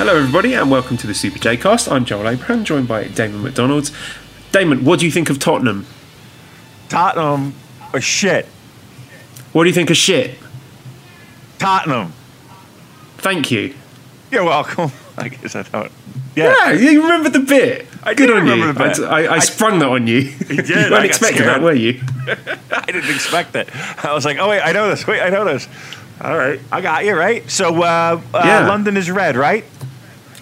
Hello, everybody, and welcome to the Super J Cast. I'm Joel Abraham, joined by Damon McDonald. Damon, what do you think of Tottenham? Tottenham are shit. What do you think of shit? Tottenham. Thank you. You're welcome. I guess I don't. Yeah. Yeah, you remember the bit. I Good on you. remember the bit. I, I, I sprung that on you. You did, you weren't expecting that, were you? I didn't expect that. I was like, oh, wait, I know this. Wait, I know this. All right. I got you, right? So, uh, uh, Yeah. London is red, right?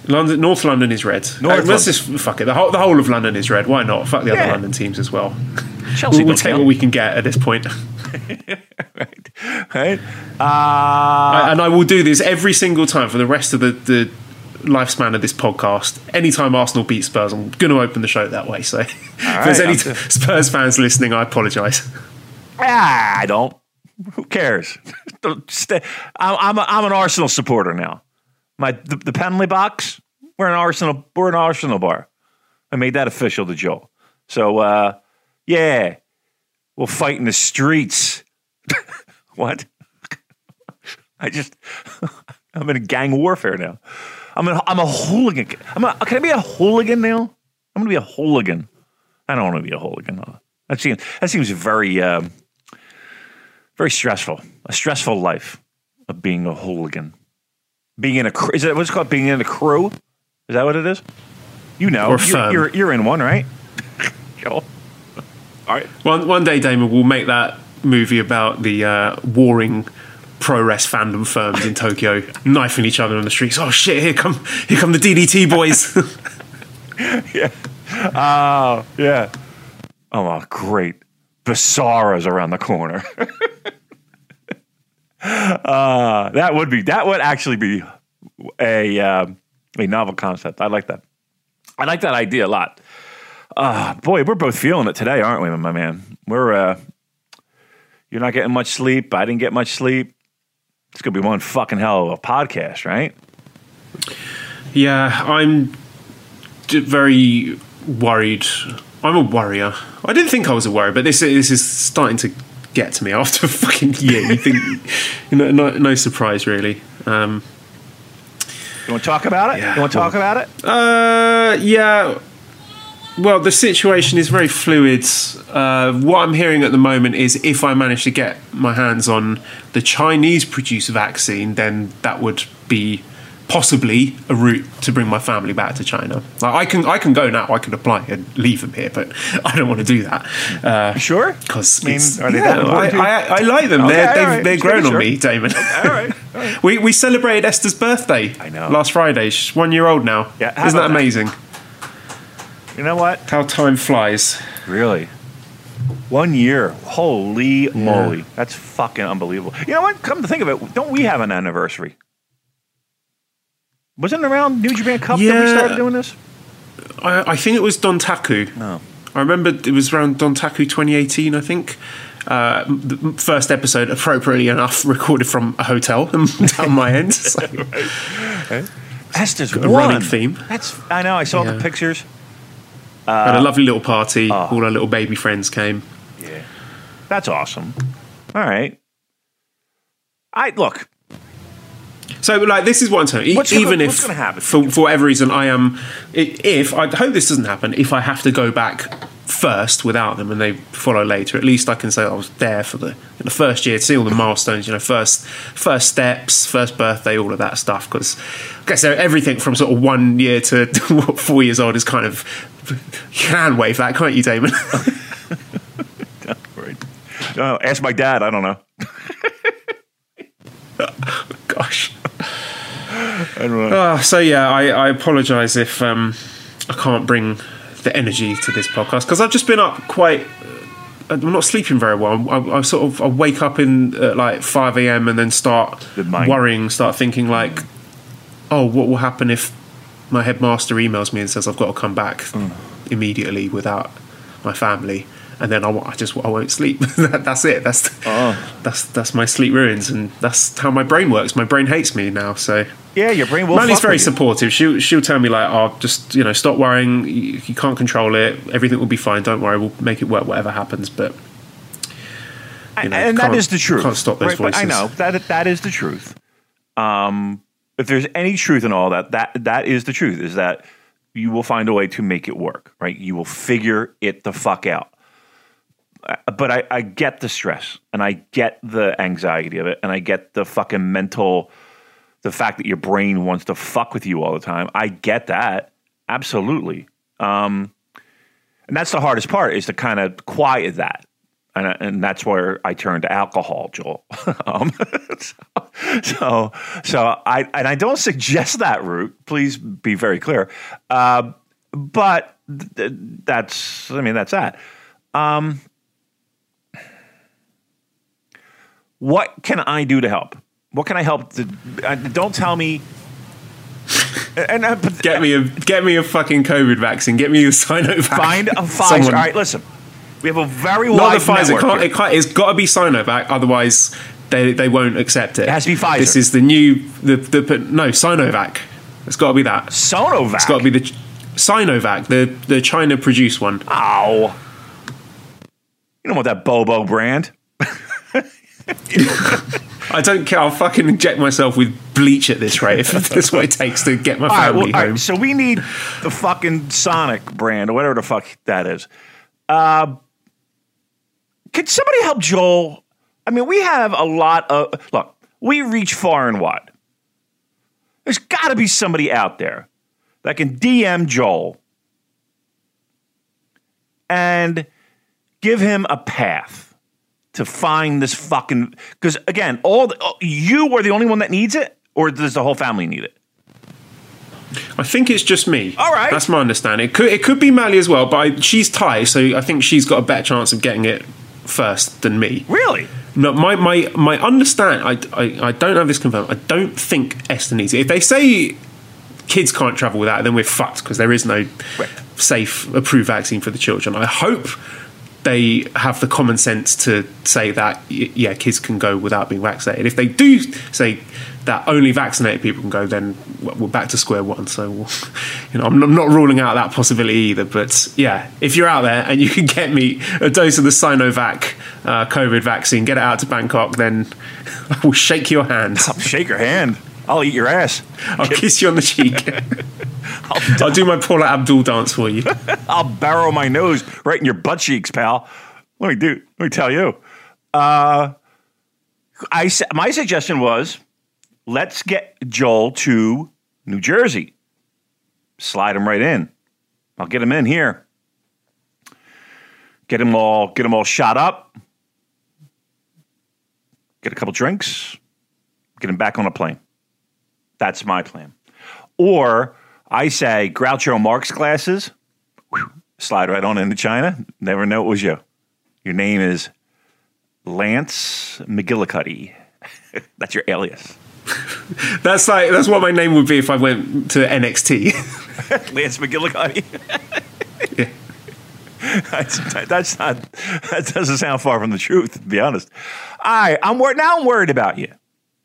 London, North London is red. North Uh, let's just fuck it. The whole, the whole of London is red. Why not? Fuck the other London teams as well. Chelsea We'll, we'll take count. what we can get at this point. right. Right. Uh, and I will do this every single time for the rest of the, the lifespan of this podcast. Anytime Arsenal beat Spurs, I'm going to open the show that way. So if there's any Spurs fans listening, I apologise. ah, I don't. Who cares? I'm, I'm, a, I'm an Arsenal supporter now. My the, the penalty box. We're an Arsenal. We're an Arsenal bar. I made that official to Joel. So uh, yeah, we'll fight in the streets. what? I just I'm in a gang warfare now. I'm a, I'm a hooligan. I'm a, can I be a hooligan now? I'm gonna be a hooligan. I don't want to be a hooligan. That seems that seems very um, very stressful. A stressful life of being a hooligan. Being in a cr- is that what's called? Being in a crew? Is that what it is? You know, you're, you're you're in one, right? Joel. All right. One, one day, Damon, we'll make that movie about the uh, warring pro res fandom firms in Tokyo knifing each other on the streets. Oh shit! Here come here come the DDT boys. Yeah. Oh, yeah. Oh, great. Visara's around the corner. uh, that would be, that would actually be a, um a novel concept. I like that. I like that idea a lot. Uh, boy, we're both feeling it today, aren't we, my man? We're, uh, you're not getting much sleep. I didn't get much sleep. It's to be one fucking hell of a podcast, right? yeah, I'm very worried. I'm a worrier. I didn't think I was a worrier, but this this is starting to get to me after a fucking year. You think, know, no, no surprise really. Um, You want to talk about it? Yeah. You want to talk about it? Uh, yeah. Well, the situation is very fluid. Uh, what I'm hearing at the moment is if I manage to get my hands on the Chinese produced vaccine, then that would be possibly a route to bring my family back to China. Like, I can I can go now. I can apply and leave them here, but I don't want to do that. Uh, Sure. because I mean, are they yeah, that I, important to you? I, I like them. Okay, they're they've, right. they're grown making on sure. me, Damon. All right. All right. we we celebrated Esther's birthday I know. last Friday. She's one year old now. Yeah, isn't that that? amazing? You know what? How time flies. Really? One year. Holy moly. That's fucking unbelievable. You know what? Come to think of it, don't we have an anniversary? Wasn't it around New Japan Cup that we started doing this? I, I think it was Dontaku. No. I remember it was around Dontaku 2018, I think. Uh, the first episode, appropriately enough, recorded from a hotel down my end. So, Esther's a one. running theme. That's I know, I saw the Yeah. pictures. had a lovely little party. oh. All our little baby friends came. Yeah. That's awesome. All right. I look, So, like, this is what I'm saying. What's gonna- Even if, gonna happen? for, for whatever reason, I am, if I hope this doesn't happen, if I have to go back first without them and they follow later, at least I can say I was there for the in the first year, to see all the milestones, you know, first first steps, first birthday, all of that stuff. Because I guess everything from sort of one year to what, four years old is kind of you can wave that, can't you, Damon? right. Oh, ask my dad, I don't know. Gosh. Don't. Uh, so yeah, I, I apologise if um, I can't bring the energy to this podcast because I've just been up quite. uh, I'm not sleeping very well. I, I sort of I wake up in at like five a.m. and then start worrying, start thinking like, oh, what will happen if my headmaster emails me and says I've got to come back Mm. immediately without my family, and then I, I just I won't sleep. That- that's it. That's Oh. That's that's my sleep ruins, and that's how my brain works. My brain hates me now. So Yeah, your brain will. Manly's fuck very supportive. She'll she'll tell me like, "Oh, just you know, stop worrying. You, you can't control it. Everything will be fine. Don't worry. We'll make it work. Whatever happens." But you know, and that is the truth. can't stop those right? But I know that that is the truth. Um, if there's any truth in all that, that that is the truth. Is that you will find a way to make it work, right? You will figure it the fuck out. Uh, But I, I get the stress, and I get the anxiety of it, and I get the fucking mental, the fact that your brain wants to fuck with you all the time. I get that absolutely. Um, and that's the hardest part is to kind of quiet that and, and that's where I turn to alcohol, Joel. um, so, so, so I and I don't suggest that route. Please be very clear. Uh, but th- that's, I mean, that's that. Um, what can I do to help? What can I help? To, uh, don't tell me. And uh, but get me a get me a fucking COVID vaccine. Get me a Sinovac. find a Pfizer. Someone- All right, listen. We have a very Not wide the Pfizer. network Can't, it can't, it's got to be Sinovac. Otherwise, they they won't accept it. It has to be Pfizer. This is the new the the no Sinovac. It's got to be that. Sinovac. It's got to be the Sinovac, the the China produced one. Ow. You don't want that Bobo brand. I don't care. I'll fucking inject myself with bleach at this rate if that's what it takes to get my All right, family well, home. right, so we need the fucking Sonic brand or whatever the fuck that is. Uh, could somebody help Joel? I mean, we have a lot of look. We reach far and wide. There's got to be somebody out there that can DM Joel and give him a path to find this fucking. Because again, all the, oh, you are the only one that needs it, or does the whole family need it? I think it's just me. All right. that's my understanding. It could it could be Mally as well, but I, she's Thai, so I think she's got a better chance of getting it first than me. Really? No, my my my understand. I, I I don't have this confirmed. I don't think Esther needs it. If they say kids can't travel without it, then we're fucked because there is no Right. safe approved vaccine for the children. I hope they have the common sense to say that yeah, kids can go without being vaccinated. If they do say that only vaccinated people can go, then we're back to square one. So, you know, I'm I'm not ruling out that possibility either. But yeah, if you're out there and you can get me a dose of the Sinovac uh, COVID vaccine, get it out to Bangkok, then I will shake your hand. Shake your hand. I'll eat your ass. I'll kiss you on the cheek. I'll do my Paula Abdul dance for you. I'll barrow my nose right in your butt cheeks, pal. Let me do. Let me tell you. Uh, I my suggestion was let's get Joel to New Jersey. Slide him right in. I'll get him in here. Get him all. Get him all shot up. Get a couple drinks. Get him back on a plane. That's my plan. Or I say Groucho Marx glasses whew, slide right on into China. Never know it was you. Your name is Lance McGillicuddy. That's your alias. That's like that's what my name would be if I went to NXT. Lance McGillicuddy. Yeah. that's, that's not. That doesn't sound far from the truth, to be honest. All right, I'm worried. Now I'm worried about you.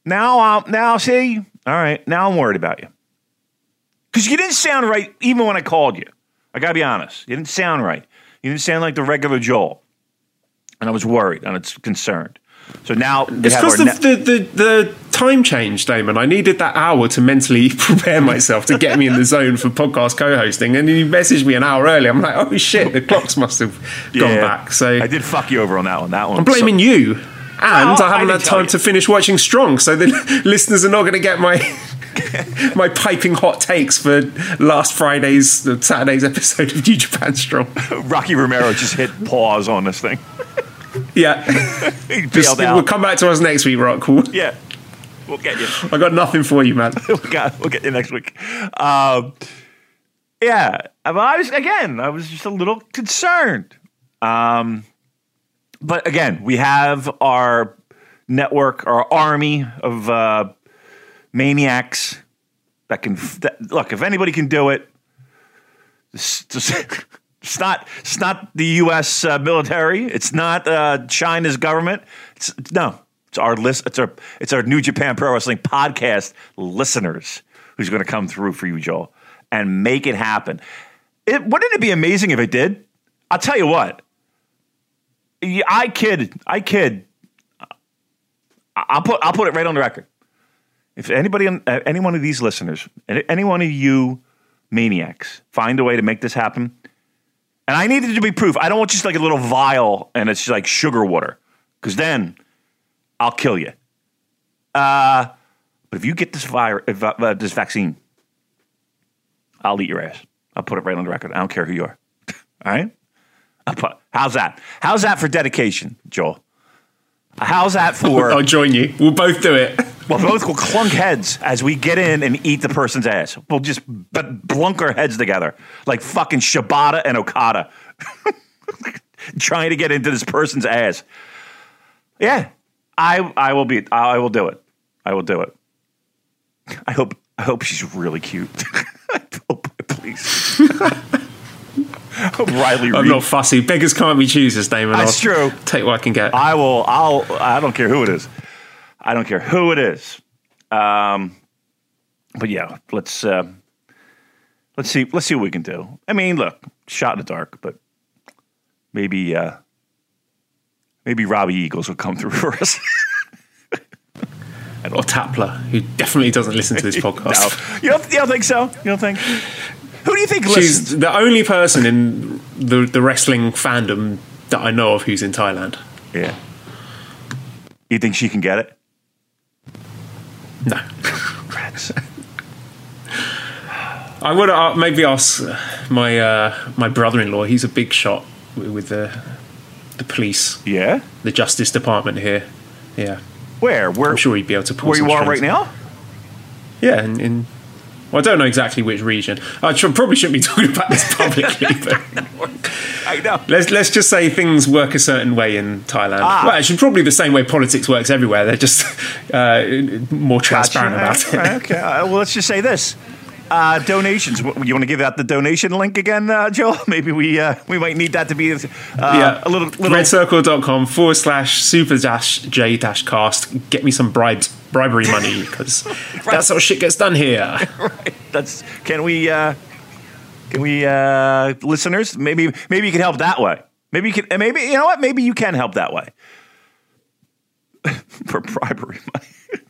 Now I'm now see. All right, now I'm worried about you because you didn't sound right even when I called you. I gotta be honest. You didn't sound right. You didn't sound like the regular Joel, and I was worried and it's concerned. So now It's because our the, the, the, the time change, Damon. I needed that hour to mentally prepare myself to get me in the zone for podcast co-hosting, and you messaged me an hour early. I'm like, oh shit, the clocks must have gone Yeah, back. So I did fuck you over on that one. That one. I'm blaming you. And Well, I I haven't didn't had time to finish watching Strong, so the listeners are not going to get my my piping hot takes for last Friday's, Saturday's episode of New Japan Strong. Rocky Romero just hit pause on this thing. Yeah, Just- we'll come back to us next week, Rock. We'll- yeah, we'll get you. I got nothing for you, man. we'll get, we'll get you next week. Um, yeah, but I was again. I was just a little concerned. Um, but again, we have our network, our army of uh, maniacs that can that, look. If anybody can do it, it's, it's not. It's not the U.S. Uh, military. It's not uh, China's government. It's, no. It's our list. It's our. It's our New Japan Pro Wrestling podcast listeners who's going to come through for you, Joel, and make it happen. It, wouldn't it be amazing if it did? I'll tell you what. I kid. I kid. I'll put. I'll put it right on the record. If anybody, uh, any one of these listeners, any one of you maniacs, find a way to make this happen, and I need it to be proof. I don't want just like a little vial and it's like sugar water, because then I'll kill you. Uh, but if you get this virus, uh, this vaccine, I'll eat your ass. I'll put it right on the record. I don't care who you are. All right? Put, how's that? How's that for dedication, Joel? How's that for? I'll join you. We'll both do it. Well, both will clunk heads as we get in and eat the person's ass. We'll just b- blunk our heads together like fucking Shibata and Okada, trying to get into this person's ass. Yeah, I I will be. I will do it. I will do it. I hope. I hope she's really cute. I hope, please. Riley I'm not fussy. Beggars can't be choosers, Damon. That's I'll true. Take what I can get. I will. I'll. I don't care who it is. I don't care who it is. Um, but yeah, let's uh, let's see. Let's see what we can do. I mean, look, shot in the dark, but maybe uh, maybe Robbie Eagles will come through for us. or Tapler, who definitely doesn't listen to this podcast. no, you don't, you don't think so? You don't think? Who do you think listens? She's the only person in the the wrestling fandom that I know of who's in Thailand. Yeah. You think she can get it? No. Rats. I would uh, maybe ask my uh, my brother-in-law. He's a big shot with with the the police, Yeah. the Justice Department here. Yeah, Where? Where? I'm sure he'd be able to pull. where some you are right now? Yeah, in, in well, I don't know exactly which region. I should, probably shouldn't be talking about this publicly, but I know. let's let's just say things work a certain way in Thailand. Ah. Well, actually, probably the same way politics works everywhere. They're just uh, more transparent Gotcha. about it. Right, okay. Uh, well, let's just say this. Uh, donations. You want to give out the donation link again, uh, Joel? Maybe we uh, we might need that to be uh, yeah, a little little. redcircle.com forward slash super dash j dash cast. Get me some bribes, bribery money because that's how shit gets done here. right. That's can we uh, can we uh, listeners? Maybe maybe you can help that way. Maybe you can. Maybe you know what? Maybe you can help that way for bribery money.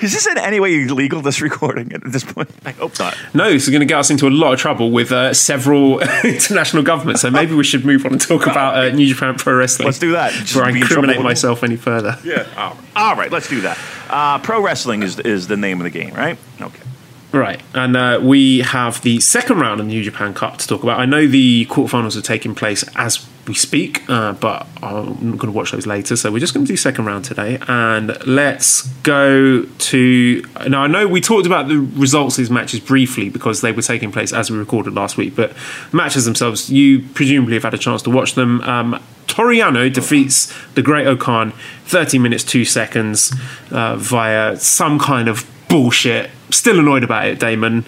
Is this in any way illegal? This recording at this point? I hope not. No, this is going to get us into a lot of trouble with uh, several international governments. So maybe we should move on and talk about uh, New Japan Pro Wrestling. Let's do that. Just Before I be in incriminate myself any further. Yeah. All right. All right. Let's do that. Uh, pro wrestling is is the name of the game, right? Okay. Right, and uh, we have the second round of the New Japan Cup to talk about. I know the quarterfinals are taking place as we speak, uh, but I'm going to watch those later. So we're just going to do second round today, and let's go to. Now I know we talked about the results of these matches briefly because they were taking place as we recorded last week, but matches themselves, you presumably have had a chance to watch them. Um, Toru Yano defeats the Great O-Khan 30 minutes 2 seconds uh, via some kind of bullshit. Still annoyed about it, Damon.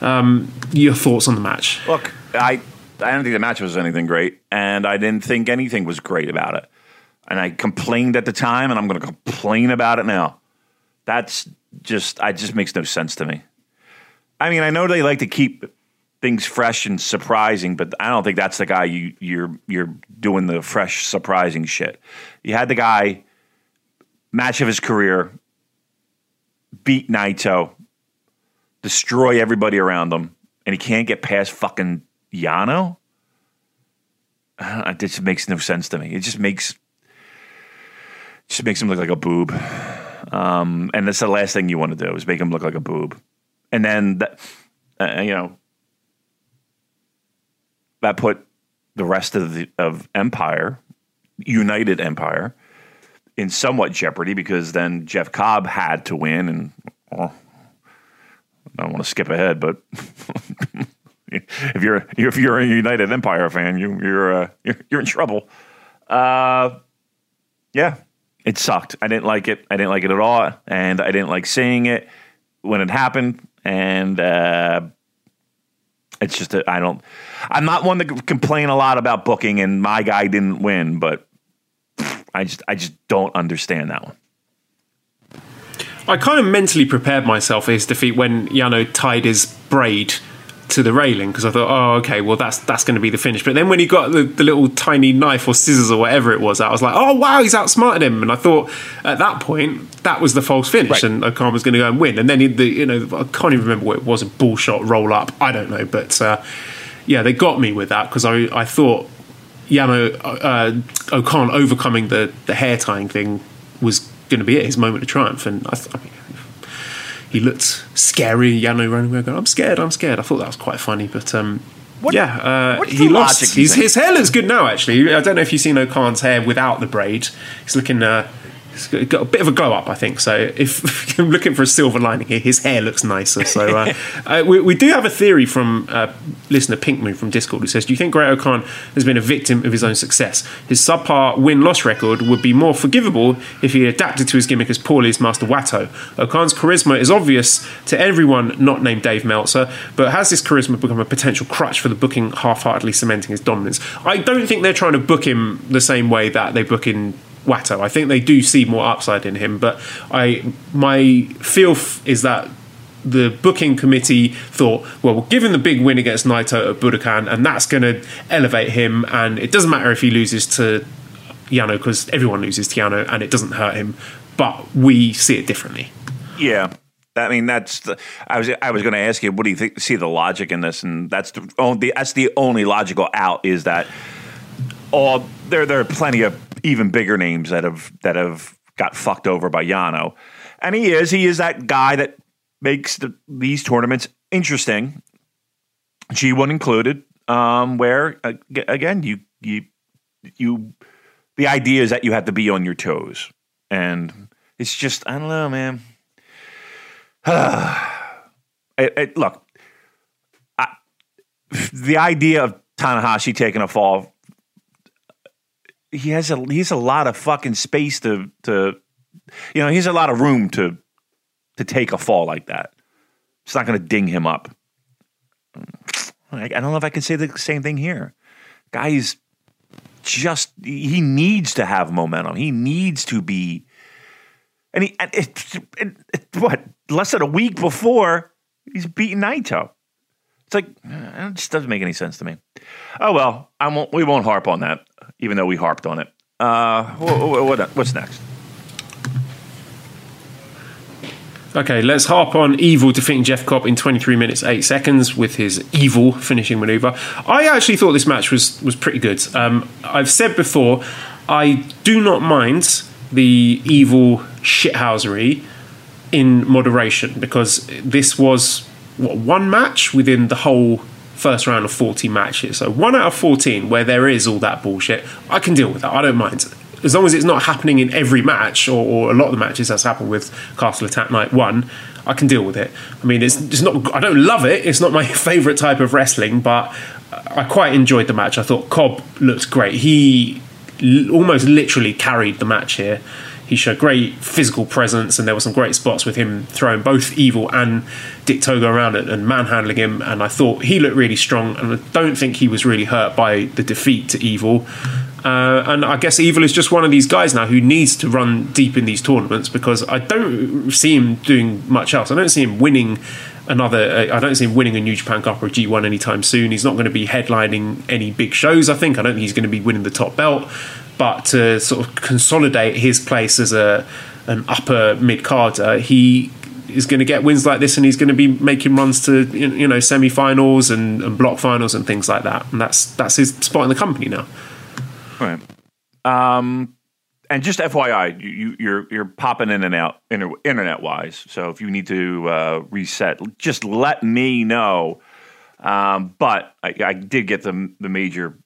Um, your thoughts on the match? Look, I I don't think the match was anything great, and I didn't think anything was great about it. And I complained at the time, and I'm going to complain about it now. That's just, I just makes no sense to me. I mean, I know they like to keep things fresh and surprising, but I don't think that's the guy you you're you're doing the fresh, surprising shit. You had the guy match of his career, beat Naito, destroy everybody around him, and he can't get past fucking Yano. Uh, It just makes no sense to me. It just makes just makes him look like a boob, um, and that's the last thing you want to do is make him look like a boob. And then that, uh, you know, that put the rest of the of Empire, United Empire, in somewhat jeopardy because then Jeff Cobb had to win, and well, I don't want to skip ahead, but if you're if you're a United Empire fan, you, you're uh, you're in trouble. Uh, yeah, it sucked. I didn't like it. I didn't like it at all, and I didn't like seeing it. when it happened, and uh, it's just I don't. I'm not one to complain a lot about booking, and my guy didn't win, but I just I just don't understand that one. I kind of mentally prepared myself for his defeat when Yano tied his braid to the railing because I thought, oh, okay, well that's that's going to be the finish. But then when he got the, the little tiny knife or scissors or whatever it was, I was like, oh wow, he's outsmarted him. And I thought at that point that was the false finish, Right. and O-Khan was going to go and win. And then he, the you know I can't even remember what it was, a bull shot roll up. I don't know, but uh, yeah, they got me with that because I I thought Yano uh, O'Khan overcoming the the hair tying thing was going to be it, his moment of triumph, and I, th- I mean, he looked scary. Yano running around going, "I'm scared, I'm scared." I thought that was quite funny, but um, What- yeah, uh, he lost. His hair looks good now. Actually, I don't know if you've seen O'Khan's hair without the braid. He's looking. Uh, He's got- a bit of a glow up, I think. So, if I'm looking for a silver lining here, his hair looks nicer. So, uh, uh, we, we do have a theory from uh, listener Pink Moon from Discord who says, "Do you think Great O'Khan has been a victim of his own success? His subpar win loss record would be more forgivable if he adapted to his gimmick as poorly as Master Wato. O'Khan's charisma is obvious to everyone not named Dave Meltzer, but has this charisma become a potential crutch for the booking, half-heartedly cementing his dominance? I don't think they're trying to book him the same way that they book in Wato. I think they do see more upside in him, but I my feel f- is that the booking committee thought, well, we'll give him the big win against Naito at Budokan, and that's going to elevate him. And it doesn't matter if he loses to Yano because everyone loses to Yano, and it doesn't hurt him. But we see it differently. Yeah. I mean, that's the. I was I was going to ask you, what do you think? See the logic in this, and that's the oh, only that's the only logical out is that all there there are plenty of even bigger names that have that have got fucked over by Yano, and he is he is that guy that makes the, these tournaments interesting. G one included, um, where again you you you the idea is that you have to be on your toes, and it's just I don't know, man. it, it, look, I, the idea of Tanahashi taking a fall, he has a he's a lot of fucking space to to, you know, he's a lot of room to to take a fall like that. It's not going to ding him up. I, don't know if I can say the same thing here. Guys, just he needs to have momentum. He needs to be and he, and it, it, it, what, less than a week before, he's beaten Naito. It's like, uh, it just doesn't make any sense to me. Oh, well, I won't, we won't harp on that, even though we harped on it. Uh, what, what, what's next? Okay, let's harp on Evil defeating Jeff Cobb in 23 minutes 8 seconds with his evil finishing maneuver. I actually thought this match was was pretty good. Um, I've said before, I do not mind the evil shithousery in moderation because this was what one match within the whole first round of 40 matches. So one out of 14 where there is all that bullshit, I can deal with that. I don't mind. As long as it's not happening in every match or, or a lot of the matches that's happened with Castle Attack Night 1, I can deal with it. I mean, it's, it's not I don't love it. It's not my favorite type of wrestling, but I quite enjoyed the match. I thought Cobb looked great. He l- almost literally carried the match here. He showed great physical presence, and there were some great spots with him throwing both Evil and Dick Togo around it and manhandling him. And I thought he looked really strong, and I don't think he was really hurt by the defeat to Evil. Uh, and I guess Evil is just one of these guys now who needs to run deep in these tournaments because I don't see him doing much else. I don't see him winning another. Uh, I don't see him winning a New Japan Cup or a G1 anytime soon. He's not going to be headlining any big shows. I think. I don't think he's going to be winning the top belt. But to sort of consolidate his place as a an upper mid carder, he is going to get wins like this, and he's going to be making runs to you know semi-finals and, and block finals and things like that. And that's that's his spot in the company now. Right. Um, and just FYI, you, you, you're you're popping in and out inter, internet wise. So if you need to uh, reset, just let me know. Um, but I, I did get the the major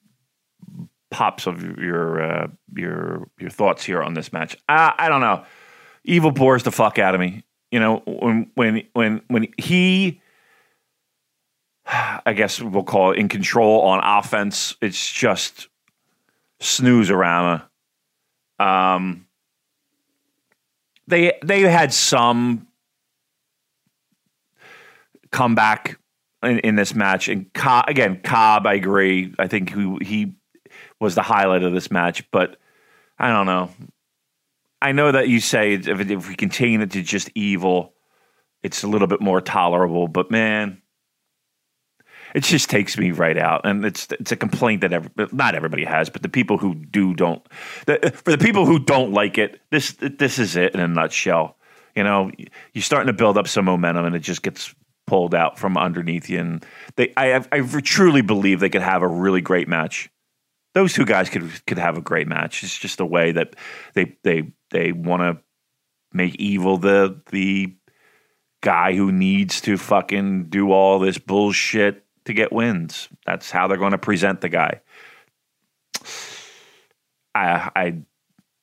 pops of your uh, your your thoughts here on this match. I, I don't know. Evil bores the fuck out of me. You know when when when when he. I guess we'll call it in control on offense. It's just snooze around. Um, they they had some comeback in, in this match. And Cobb, again, Cobb, I agree. I think he, he was the highlight of this match, but I don't know. I know that you say if, if we contain it to just evil, it's a little bit more tolerable, but man, it just takes me right out, and it's it's a complaint that every, not everybody has, but the people who do don't. The, for the people who don't like it, this this is it in a nutshell. You know, you're starting to build up some momentum, and it just gets pulled out from underneath you. And they, I, I truly believe they could have a really great match. Those two guys could could have a great match. It's just the way that they they they want to make evil the the guy who needs to fucking do all this bullshit to get wins. That's how they're going to present the guy. I I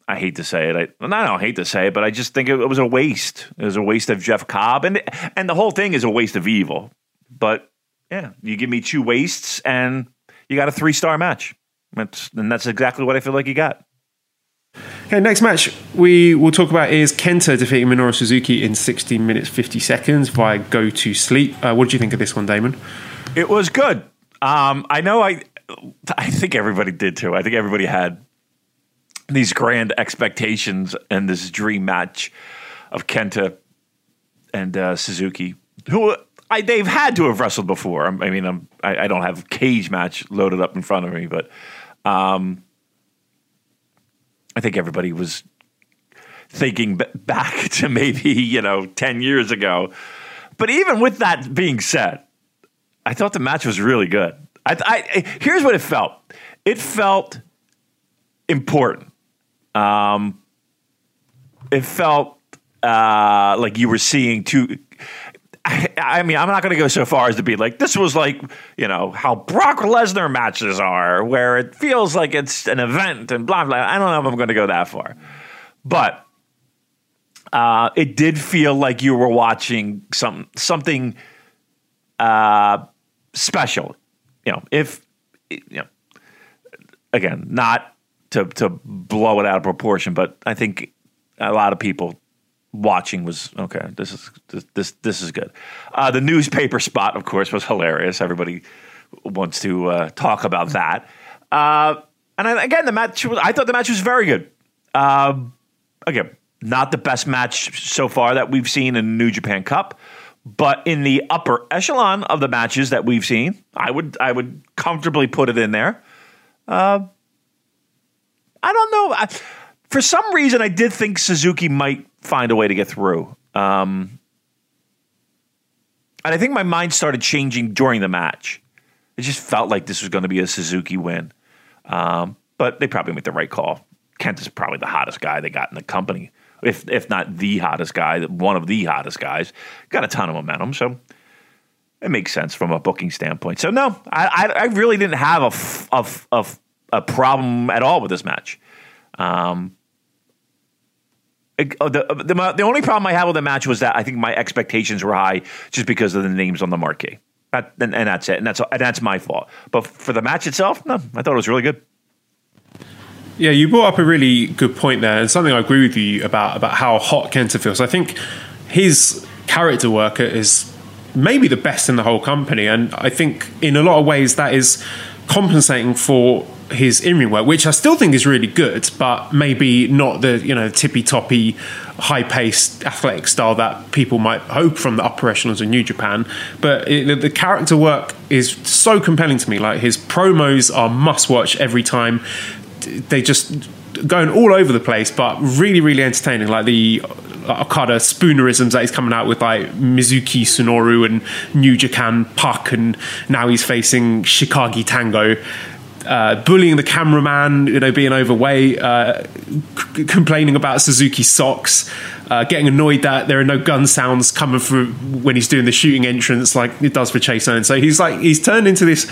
I hate to say it. I, I don't hate to say it, but I just think it, it was a waste. It was a waste of Jeff Cobb, and and the whole thing is a waste of evil. But yeah, you give me two wastes, and you got a three star match. That's, and that's exactly what I feel like you got. Okay, next match we will talk about is Kenta defeating Minoru Suzuki in 16 minutes 50 seconds via Go to Sleep. Uh, what did you think of this one, Damon? It was good. Um, I know. I I think everybody did too. I think everybody had these grand expectations and this dream match of Kenta and uh, Suzuki, who I, they've had to have wrestled before. I mean, I'm, I, I don't have Cagematch loaded up in front of me, but um, I think everybody was thinking b- back to maybe you know ten years ago. But even with that being said, I thought the match was really good. I, I here's what it felt. It felt important. Um, it felt uh, like you were seeing two. I, I mean, I'm not going to go so far as to be like this was like you know how Brock Lesnar matches are, where it feels like it's an event and blah blah. I don't know if I'm going to go that far, but uh, it did feel like you were watching some something uh, special. You know, if you know, again, not to to blow it out of proportion, but I think a lot of people watching was okay. This is this this, this is good. Uh, the newspaper spot, of course, was hilarious. Everybody wants to uh, talk about that. Uh, and I, again, the match. Was, I thought the match was very good. Um, again, not the best match so far that we've seen in New Japan Cup. But in the upper echelon of the matches that we've seen, I would I would comfortably put it in there. Uh, I don't know. I, for some reason, I did think Suzuki might find a way to get through. Um, and I think my mind started changing during the match. It just felt like this was going to be a Suzuki win. Um, but they probably made the right call. Kent is probably the hottest guy they got in the company if if not the hottest guy, one of the hottest guys. Got a ton of momentum, so it makes sense from a booking standpoint. So no, I I, I really didn't have a, a, a, a problem at all with this match. Um, Oh, the, uh, the the only problem I had with the match was that I think my expectations were high just because of the names on the marquee. That, and, and that's it, and that's and that's my fault. But for the match itself, no, I thought it was really good. Yeah, you brought up a really good point there, and something I agree with you about about how hot Kenta feels. I think his character work is maybe the best in the whole company, and I think in a lot of ways that is compensating for his in-ring work, which I still think is really good, but maybe not the you know tippy toppy, high paced athletic style that people might hope from the upper echelons of New Japan. But it, the character work is so compelling to me. Like his promos are must watch every time they just going all over the place, but really, really entertaining. Like the uh, Okada spoonerisms that he's coming out with, like Mizuki Tsunoru and New Japan Puck, and now he's facing Shikagi Tango. Uh, bullying the cameraman, you know, being overweight, uh, c- complaining about Suzuki socks, uh, getting annoyed that there are no gun sounds coming through when he's doing the shooting entrance like it does for Chase Owens. So he's like he's turned into this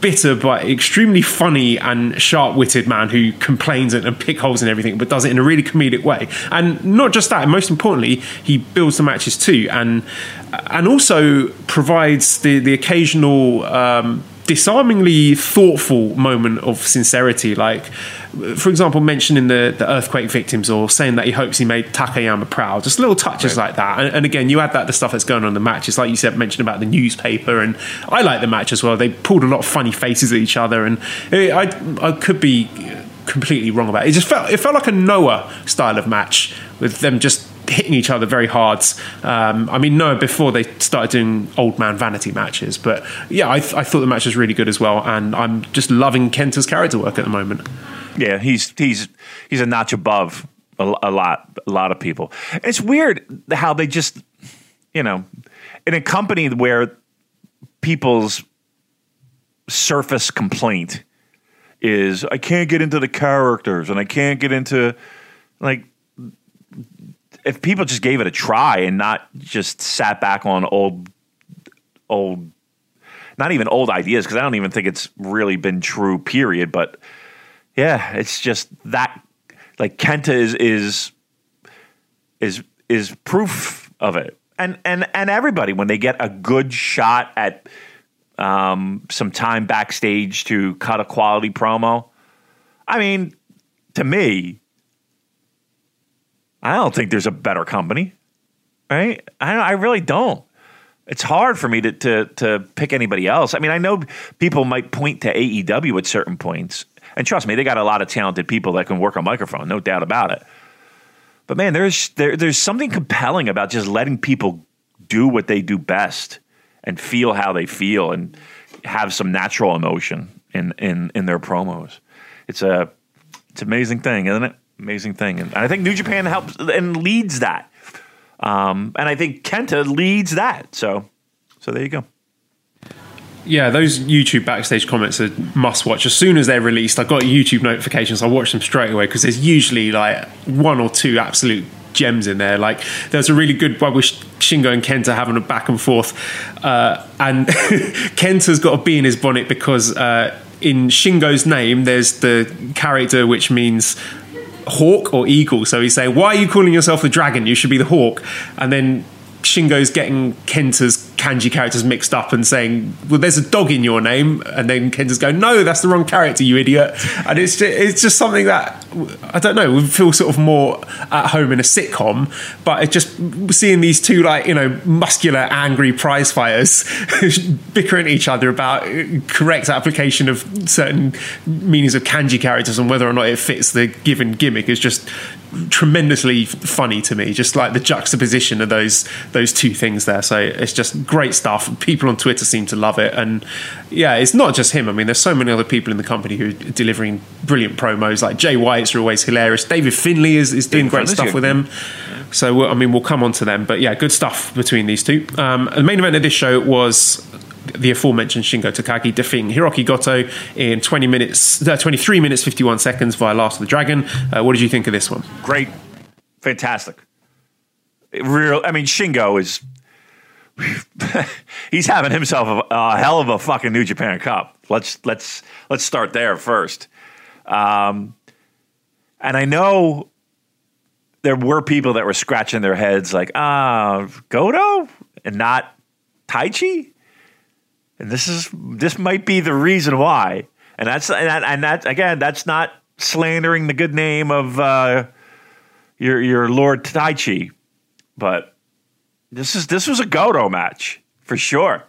bitter but extremely funny and sharp-witted man who complains and, and pick holes in everything, but does it in a really comedic way. And not just that, most importantly, he builds the matches too, and and also provides the the occasional. Um, disarmingly thoughtful moment of sincerity. Like, for example, mentioning the, the earthquake victims or saying that he hopes he made Takayama proud. Just little touches Right. like that. And, and again, you add that to stuff that's going on in the matches, like you said, mentioned about the newspaper. And I like the match as well. They pulled a lot of funny faces at each other, and it, I I could be completely wrong about it. It just felt it felt like a Noah style of match with them just hitting each other very hard. Um, I mean, no, before they started doing old man vanity matches, but yeah, I, th- I thought the match was really good as well, and I'm just loving Kenta's character work at the moment. Yeah, he's he's he's a notch above a, a lot a lot of people. It's weird how they just you know in a company where people's surface complaint is I can't get into the characters and I can't get into like if people just gave it a try and not just sat back on old old not even old ideas because I don't even think it's really been true period but yeah it's just that like Kenta is is is is proof of it. And and and everybody when they get a good shot at um, some time backstage to cut a quality promo I mean to me I don't think there's a better company right I I really don't it's hard for me to, to to pick anybody else. I mean, I know people might point to AEW at certain points, and trust me, they got a lot of talented people that can work a microphone, no doubt about it. But man, there's there, there's something compelling about just letting people do what they do best and feel how they feel and have some natural emotion in in in their promos. It's a it's an amazing thing, isn't it? Amazing thing, and I think New Japan helps and leads that. Um, and I think Kenta leads that. So, so there you go. Yeah, those YouTube backstage comments are must watch. As soon as they're released, I got YouTube notifications. I watch them straight away because there's usually like one or two absolute gems in there. Like there's a really good one with Shingo and Kenta having a back and forth, uh, and Kenta's got a bee in his bonnet because uh, in Shingo's name there's the character which means hawk or eagle. So he's saying, "Why are you calling yourself the dragon? You should be the hawk." And then Shingo's getting Kenta's kanji characters mixed up and saying, "Well, there's a dog in your name," and then Kenta's going, "No, that's the wrong character, you idiot." And it's just, it's just something that I don't know. We feel sort of more at home in a sitcom, but it's just seeing these two like you know muscular, angry prize fighters bickering each other about uh, correct application of certain meanings of kanji characters and whether or not it fits the given gimmick is just tremendously funny to me just like the juxtaposition of those those two things there so it's just great stuff people on twitter seem to love it and yeah it's not just him i mean there's so many other people in the company who are delivering brilliant promos like jay white's are always hilarious david finlay is, is doing David great Finlay's stuff good. with them so we'll- i mean we'll come on to them but yeah good stuff between these two um, the main event of this show was the aforementioned Shingo Takagi defeating Hiroki Goto in 20 minutes, uh, 23 minutes 51 seconds via Last of the Dragon. Uh, what did you think of this one? Great, fantastic. Real. I mean, Shingo is. he's having himself a, a hell of a fucking New Japan Cup. Let's let's let's start there first. Um, and I know there were people that were scratching their heads like, ah, Goto and not Taichi. And this is this might be the reason why. And that's and that, and that again, that's not slandering the good name of uh, your your Lord Taichi, but this is this was a Goto match for sure.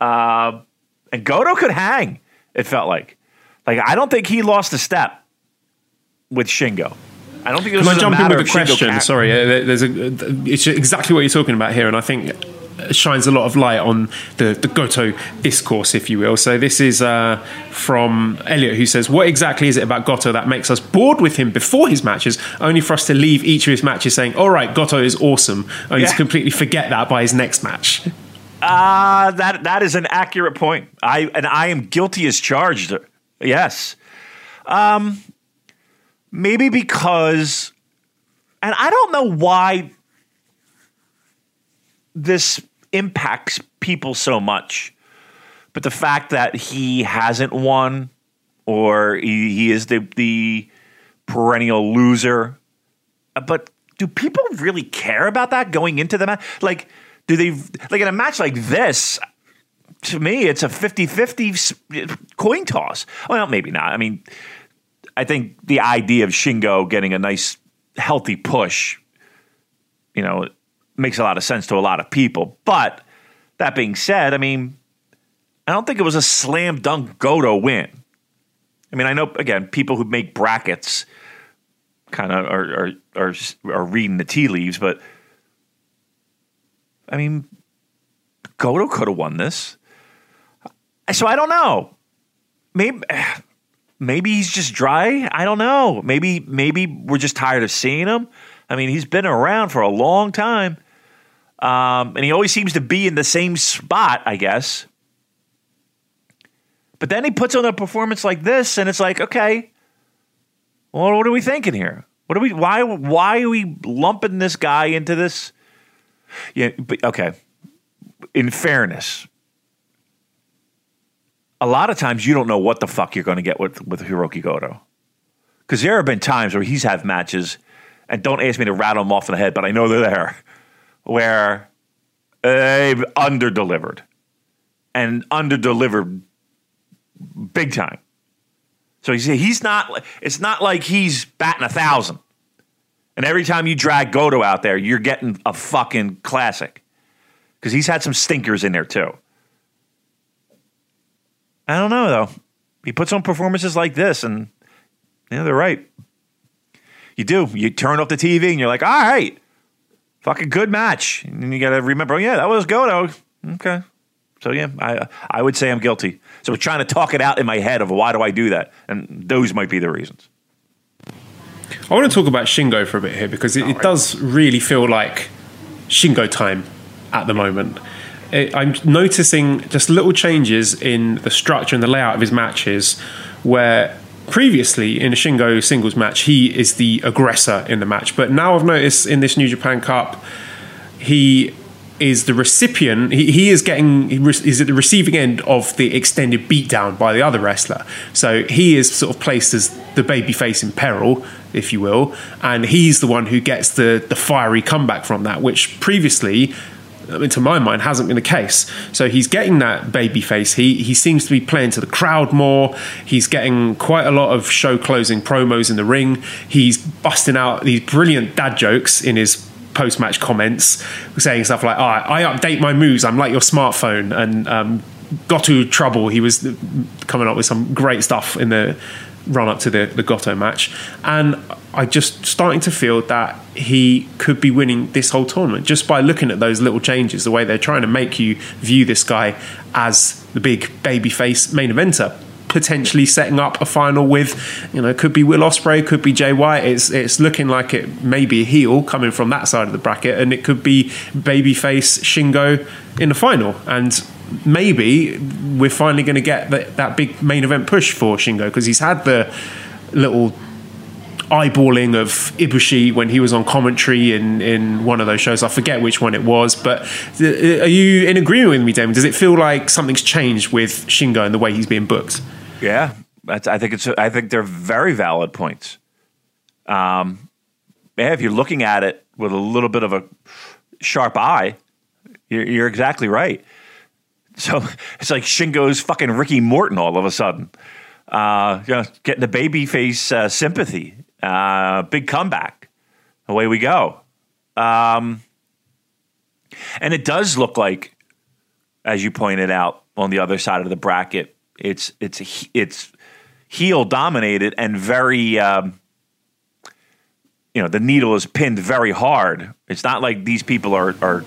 Uh, and Goto could hang. It felt like, like I don't think he lost a step with Shingo. I don't think it was Can I a jump in with a question? Sorry, uh, there's a. It's exactly what you're talking about here, and I think shines a lot of light on the, the Goto discourse, if you will. So this is uh, from Elliot, who says, "What exactly is it about Goto that makes us bored with him before his matches, only for us to leave each of his matches saying, all right, Goto is awesome,' only to completely forget that by his next match." Ah, that that is an accurate point. I and I am guilty as charged. Yes. Um maybe because and I don't know why this impacts people so much. But the fact that he hasn't won or he, he is the the perennial loser. Uh, But do people really care about that going into the match? Like, do they like in a match like this? to me, it's a 50 50 coin toss. Well, maybe not. I mean, I think the idea of Shingo getting a nice, healthy push, you know, makes a lot of sense to a lot of people. But that being said, I mean, I don't think it was a slam dunk Goto win. I mean, I know again, people who make brackets kind of are, are are are reading the tea leaves, but I mean, Goto could have won this. So I don't know. Maybe maybe he's just dry. I don't know. Maybe maybe we're just tired of seeing him. I mean, he's been around for a long time, um, and he always seems to be in the same spot. I guess. But then he puts on a performance like this, and it's like, okay, well, what are we thinking here? What are we? Why? Why are we lumping this guy into this? Yeah, but okay. In fairness, a lot of times you don't know what the fuck you're going to get with with Hiroki Goto. Because there have been times where he's had matches, and don't ask me to rattle them off in the head, but I know they're there, where they've underdelivered and underdelivered big time. So he's he's not. It's not like he's batting a thousand, and every time you drag Goto out there, you're getting a fucking classic because he's had some stinkers in there too. I don't know though. He puts on performances like this, and yeah, they're right. You do. You turn off the TV and you're like, all right, fucking good match. And you got to remember, oh, yeah, that was Goto. Okay. So yeah, I I would say I'm guilty. So I'm trying to talk it out in my head of why do I do that, and those might be the reasons. I want to talk about Shingo for a bit here because it, it does really feel like Shingo time at the moment. I'm noticing just little changes in the structure and the layout of his matches where previously in a Shingo singles match he is the aggressor in the match. But now I've noticed in this New Japan Cup he is the recipient he, he is getting is at the receiving end of the extended beatdown by the other wrestler. So he is sort of placed as the baby face in peril if you will. And he's the one who gets the the fiery comeback from that which previously I mean, to my mind, hasn't been the case. So he's getting that baby face. He he seems to be playing to the crowd more. He's getting quite a lot of show closing promos in the ring. He's busting out these brilliant dad jokes in his post match comments, saying stuff like, oh, "I update my moves. I'm like your smartphone." And um, to trouble. He was coming up with some great stuff in the run up to the, the Goto match. And I just starting to feel that he could be winning this whole tournament just by looking at those little changes, the way they're trying to make you view this guy as the big babyface main eventer. Potentially setting up a final with, you know, could be Will Ospreay, could be Jay White. It's it's looking like it may be a heel coming from that side of the bracket, and it could be babyface Shingo in the final. And maybe we're finally going to get that, that big main event push for Shingo because he's had the little eyeballing of Ibushi when he was on commentary in, in one of those shows. I forget which one it was, but uh, are you in agreement with me, Damon? Does it feel like something's changed with Shingo and the way he's being booked? Yeah, I think it's. I think they're very valid points. Um, yeah, if you're looking at it with a little bit of a sharp eye, you're, you're exactly right. So it's like Shingo's fucking Ricky Morton all of a sudden. Uh, you know, getting the baby face uh, sympathy. Uh, big comeback. Away we go. Um, and it does look like, as you pointed out, on the other side of the bracket, it's it's it's heel dominated and very. Um, you know the needle is pinned very hard. It's not like these people are are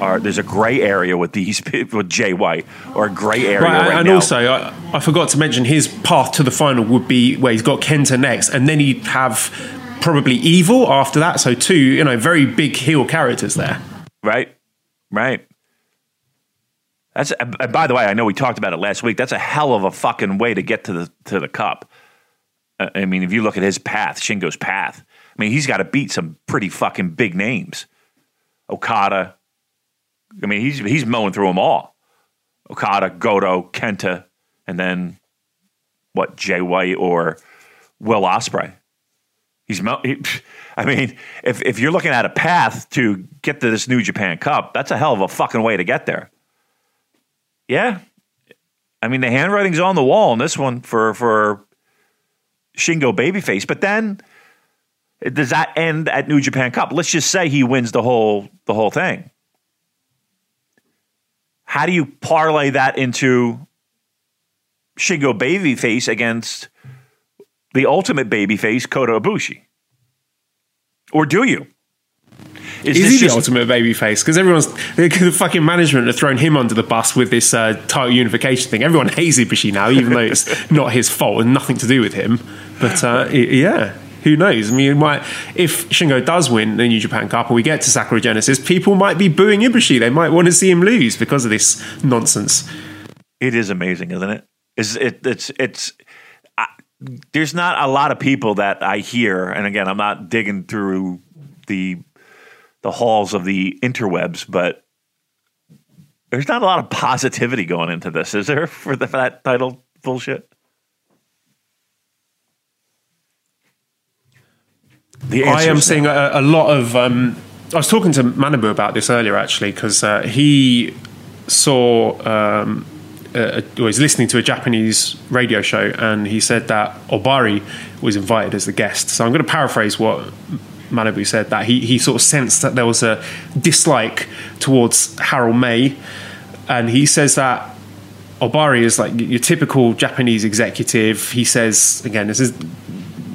are there's a gray area with these with Jay White or a gray area right, right and now. also I, I, forgot to mention his path to the final would be where he's got Kenta next, and then he'd have probably Evil after that. So two, you know, very big heel characters there. Right, right. That's uh, by the way, I know we talked about it last week. That's a hell of a fucking way to get to the to the cup. Uh, I mean, if you look at his path, Shingo's path. I mean, he's got to beat some pretty fucking big names. Okada, I mean, he's he's mowing through them all. Okada, Goto, Kenta, and then what? Jay White or Will Ospreay. He's. He, I mean, if if you're looking at a path to get to this New Japan Cup, that's a hell of a fucking way to get there. yeah, I mean the handwriting's on the wall in this one for for Shingo babyface. But then does that end at New Japan Cup? Let's just say he wins the whole the whole thing. How do you parlay that into Shingo babyface against the ultimate babyface Kota Ibushi? Or do you? Is, is he the ultimate babyface? Because everyone's the fucking management have thrown him under the bus with this uh, title unification thing. Everyone hates Ibushi now, even though it's not his fault and nothing to do with him. But uh, yeah, who knows? I mean, might, if Shingo does win the New Japan Cup and we get to Sakura Genesis, people might be booing Ibushi. They might want to see him lose because of this nonsense. It is amazing, isn't it? Is it? It's it's. I, there's not a lot of people that I hear, and again, I'm not digging through the the halls of the interwebs, but there's not a lot of positivity going into this, is there, for, the, for that title bullshit? I am seeing a, a, lot of. Um, I was talking to Manabu about this earlier, actually, because uh, he saw. Um, uh, was listening to a Japanese radio show, and he said that Ohbari was invited as the guest. So I'm going to paraphrase what Manabu said that he, he sort of sensed that there was a dislike towards Harold Meij, and he says that Ohbari is like your typical Japanese executive. He says again, this is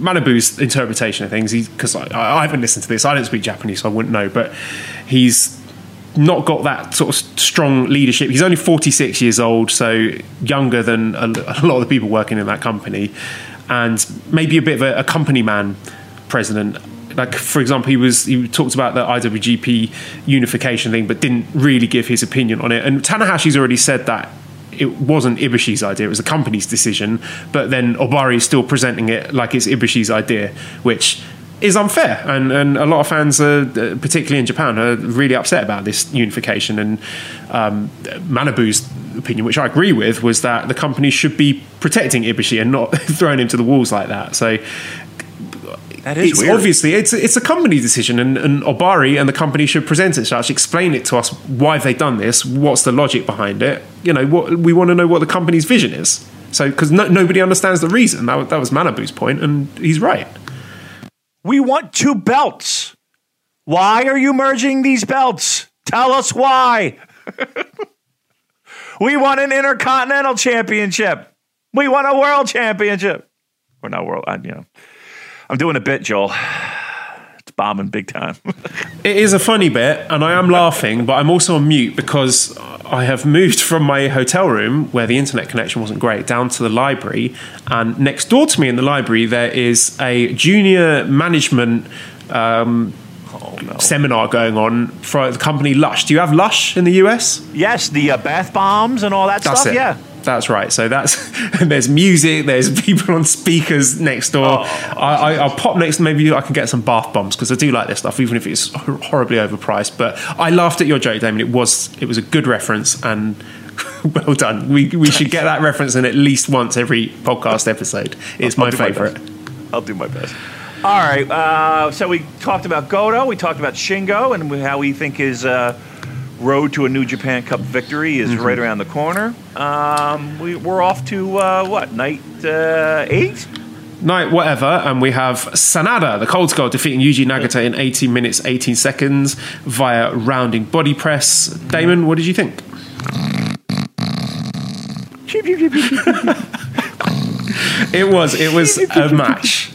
Manabu's interpretation of things. Because I, I haven't listened to this, I don't speak Japanese, so I wouldn't know. But he's not got that sort of strong leadership. He's only 46 years old, so younger than a, a lot of the people working in that company, and maybe a bit of a, a company man president like for example, he was he talked about the IWGP unification thing, but didn't really give his opinion on it. And Tanahashi's already said that it wasn't Ibushi's idea; it was the company's decision. But then Ohbari is still presenting it like it's Ibushi's idea, which is unfair. And, and a lot of fans, are, particularly in Japan, are really upset about this unification. And um, Manabu's opinion, which I agree with, was that the company should be protecting Ibushi and not throwing him to the walls like that. So that is it's weird. obviously it's it's a company decision, and, and Ohbari and the company should present it to us, explain it to us why they've done this, what's the logic behind it. You know, what we want to know what the company's vision is. So because no, nobody understands the reason. That, that was Manabu's point, and he's right. We want two belts. Why are you merging these belts? Tell us why. we want an intercontinental championship. We want a world championship. Or not world, you know. I'm doing a bit, Joel. It's bombing big time. it is a funny bit, and I am laughing, but I'm also on mute because I have moved from my hotel room where the internet connection wasn't great down to the library. And next door to me in the library, there is a junior management. Um, Oh, no. seminar going on for the company Lush. Do you have Lush in the US? Yes, the uh, bath bombs and all that That's stuff. It. Yeah. That's right. So that's there's music. There's people on speakers next door. Oh, I, will pop next. Maybe I can get some bath bombs because I do like this stuff, even if it's horribly overpriced. But I laughed at your joke, Damon. It was it was a good reference and well done. We we should get that reference in at least once every podcast episode. It's I'll, my favorite. I'll do my best. All right. Uh, so we talked about Goto. We talked about Shingo and how we think his. Uh, road to a New Japan Cup victory is mm-hmm. right around the corner. Um, we, are off to uh, what night uh, eight? Night whatever, and we have Sanada, the cold skull, defeating Yuji Nagata in 18 minutes 18 seconds via rounding body press. Damon, what did you think? it was it was a match.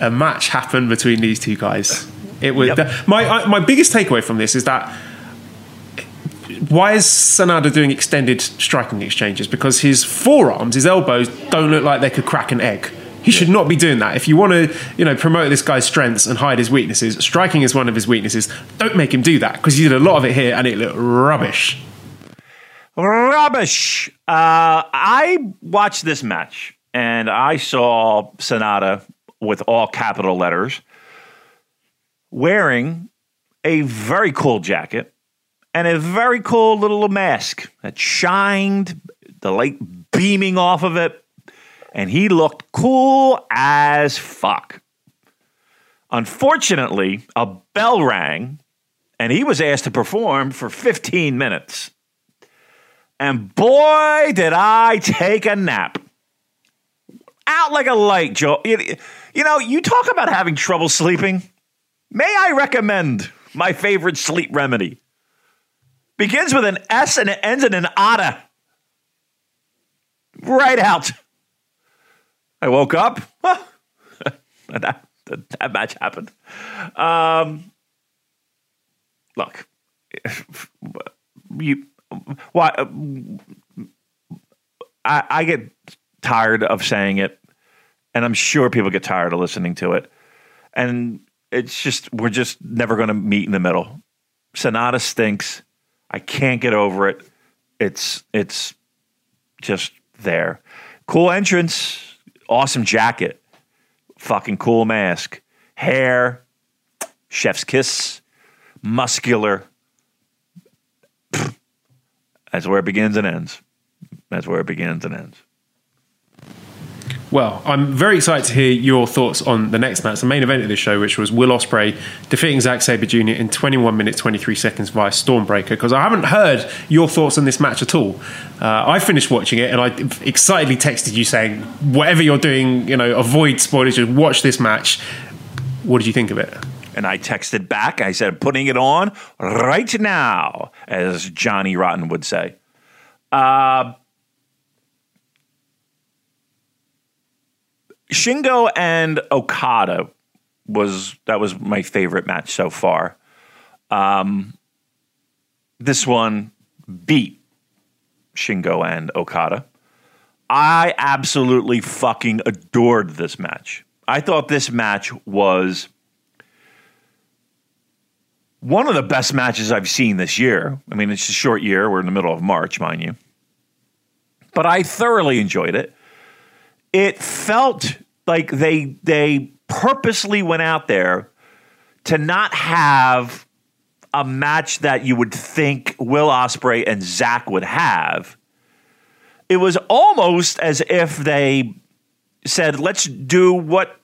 A match happened between these two guys. It was yep. the, my my biggest takeaway from this is that why is Sanada doing extended striking exchanges? Because his forearms, his elbows, don't look like they could crack an egg. He should not be doing that. If you want to, you know, promote this guy's strengths and hide his weaknesses, striking is one of his weaknesses. Don't make him do that because he did a lot of it here and it looked rubbish. Rubbish. Uh, I watched this match and I saw Sanada with all capital letters wearing a very cool jacket and a very cool little mask that shined, the light beaming off of it, and he looked cool as fuck. Unfortunately, a bell rang and he was asked to perform for 15 minutes. And boy, did I take a nap. Out like a light, Joe. You, know, you talk about having trouble sleeping. May I recommend my favorite sleep remedy? Begins with an S and it ends in an otta. Right out. I woke up. that, that, that match happened. Um, look, you why I, I get tired of saying it, and I'm sure people get tired of listening to it, and it's just we're just never going to meet in the middle. Sanada stinks. I can't get over it. It's it's just there. Cool entrance, awesome jacket, fucking cool mask, hair, chef's kiss, muscular. That's where it begins and ends. That's where it begins and ends. Well, I'm very excited to hear your thoughts on the next match, the main event of this show, which was Will Ospreay defeating Zack Sabre Jr. in 21 minutes 23 seconds via Stormbreaker. Because I haven't heard your thoughts on this match at all. Uh, I finished watching it and I excitedly texted you saying, "Whatever you're doing, you know, avoid spoilers. Just watch this match." What did you think of it? And I texted back. I said, "Putting it on right now," as Johnny Rotten would say. Uh, Shingo and Okada was that was my favorite match so far. Um, this one beat Shingo and Okada. I absolutely fucking adored this match. I thought this match was one of the best matches I've seen this year. I mean, it's a short year. We're in the middle of March, mind you. But I thoroughly enjoyed it it felt like they they purposely went out there to not have a match that you would think Will Ospreay and Zack would have. It was almost as if they said, "Let's do what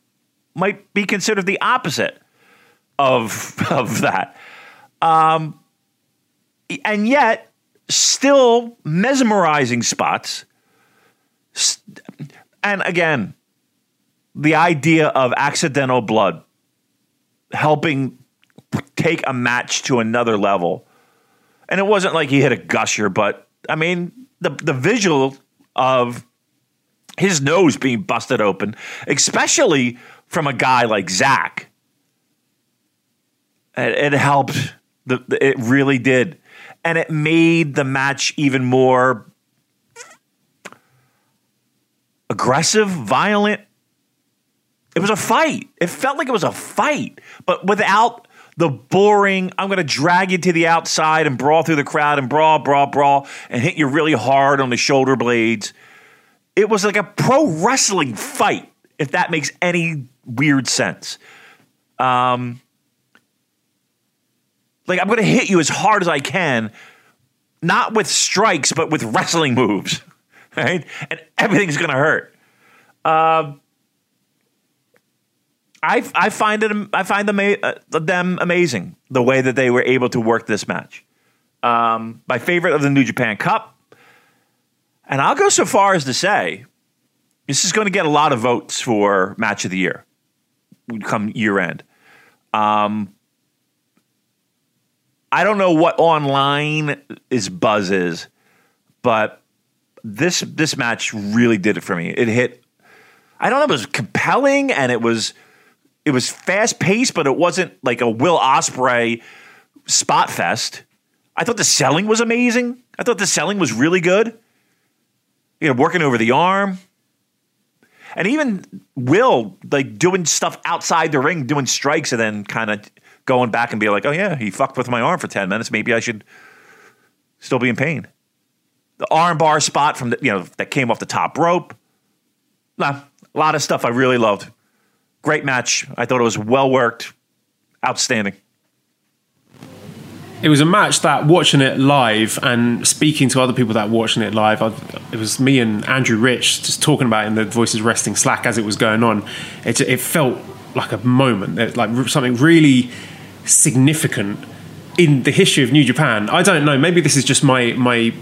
might be considered the opposite of of that," um, and yet still mesmerizing spots and again, the idea of accidental blood helping take a match to another level. And it wasn't like he hit a gusher, but I mean, the the visual of his nose being busted open, especially from a guy like Zack, it, it helped. The, it really did, and it made the match even more aggressive, violent. It was a fight. It felt like it was a fight, but without the boring, I'm going to drag you to the outside and brawl through the crowd and brawl, brawl, brawl, and hit you really hard on the shoulder blades. It was like a pro wrestling fight, if that makes any weird sense. Um, like, I'm going to hit you as hard as I can, not with strikes, but with wrestling moves. right? And everything's going to hurt. Uh, I I find it I find them uh, them amazing the way that they were able to work this match. Um, my favorite of the New Japan Cup, and I'll go so far as to say this is going to get a lot of votes for match of the year come year end. Um, I don't know what online is buzz is, but this this match really did it for me. It hit. I don't know. It was compelling and it was it was fast paced, but it wasn't like a Will Ospreay spot fest. I thought the selling was amazing. I thought the selling was really good. You know, working over the arm. And even Will, like doing stuff outside the ring, doing strikes, and then kind of going back and be like, oh, yeah, he fucked with my arm for 10 minutes. Maybe I should still be in pain the armbar spot from the you know that came off the top rope. Nah, a lot of stuff I really loved. Great match. I thought it was well worked, outstanding. It was a match that watching it live and speaking to other people that watching it live, I, it was me and Andrew Rich just talking about it in the Voices Resting Slack as it was going on. It, it felt like a moment, like something really significant in the history of New Japan. I don't know. Maybe this is just my my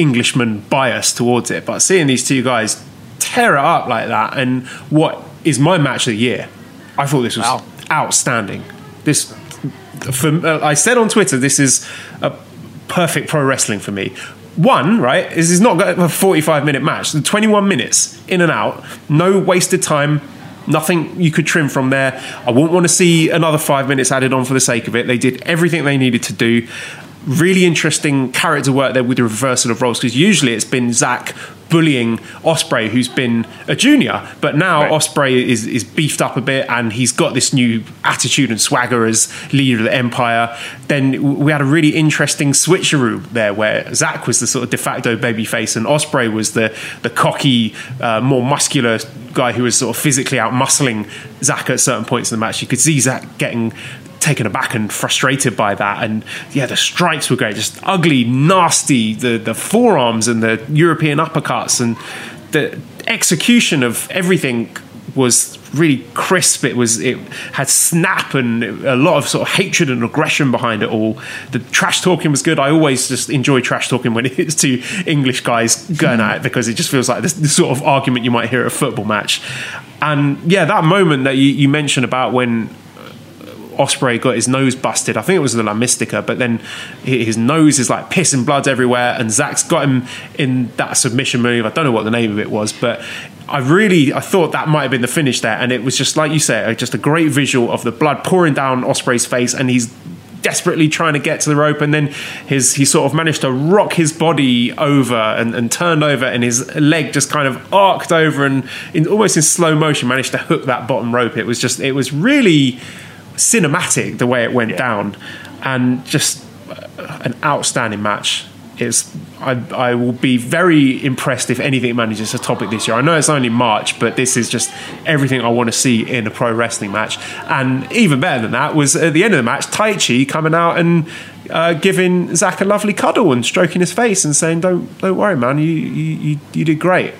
Englishman bias towards it, but seeing these two guys tear it up like that, and what is my match of the year, I thought this was Wow. outstanding. This, for, uh, I said on Twitter, this is a perfect pro wrestling for me. One, right, is this is not a 45 minute match. The 21 minutes in and out, no wasted time, nothing you could trim from there. I wouldn't want to see another five minutes added on for the sake of it. They did everything they needed to do. Really interesting character work there with the reversal of roles because usually it's been Zack bullying Ospreay, who's been a junior, but now Right. Ospreay is, is beefed up a bit and he's got this new attitude and swagger as leader of the Empire. Then we had a really interesting switcheroo there where Zack was the sort of de facto babyface and Ospreay was the, the cocky, uh, more muscular guy who was sort of physically out muscling Zack at certain points in the match. You could see Zack getting taken aback and frustrated by that. And yeah, the strikes were great, just ugly, nasty. The the forearms and the European uppercuts and the execution of everything was really crisp. It was it had snap and a lot of sort of hatred and aggression behind it all. The trash talking was good. I always just enjoy trash talking when it's two English guys going at it because it just feels like this, this sort of argument you might hear at a football match. And yeah, that moment that you, you mentioned about when Ospreay got his nose busted. I think it was the La Mystica, but then his nose is like piss and blood everywhere, and Zack's got him in that submission move. I don't know what the name of it was, but I really I thought that might have been the finish there, and it was just like you say, uh, just a great visual of the blood pouring down Ospreay's face, and he's desperately trying to get to the rope and then his he sort of managed to rock his body over and, and turned over and his leg just kind of arced over and in almost in slow motion managed to hook that bottom rope it was just it was really cinematic the way it went down and just uh, an outstanding match it's I, I will be very impressed if anything manages a topic this year. I know it's only March, but this is just everything I want to see in a pro wrestling match. And even better than that was at the end of the match, Tai Chi coming out and uh, giving Zack a lovely cuddle and stroking his face and saying, "Don't don't worry, man, you you, you, you did great."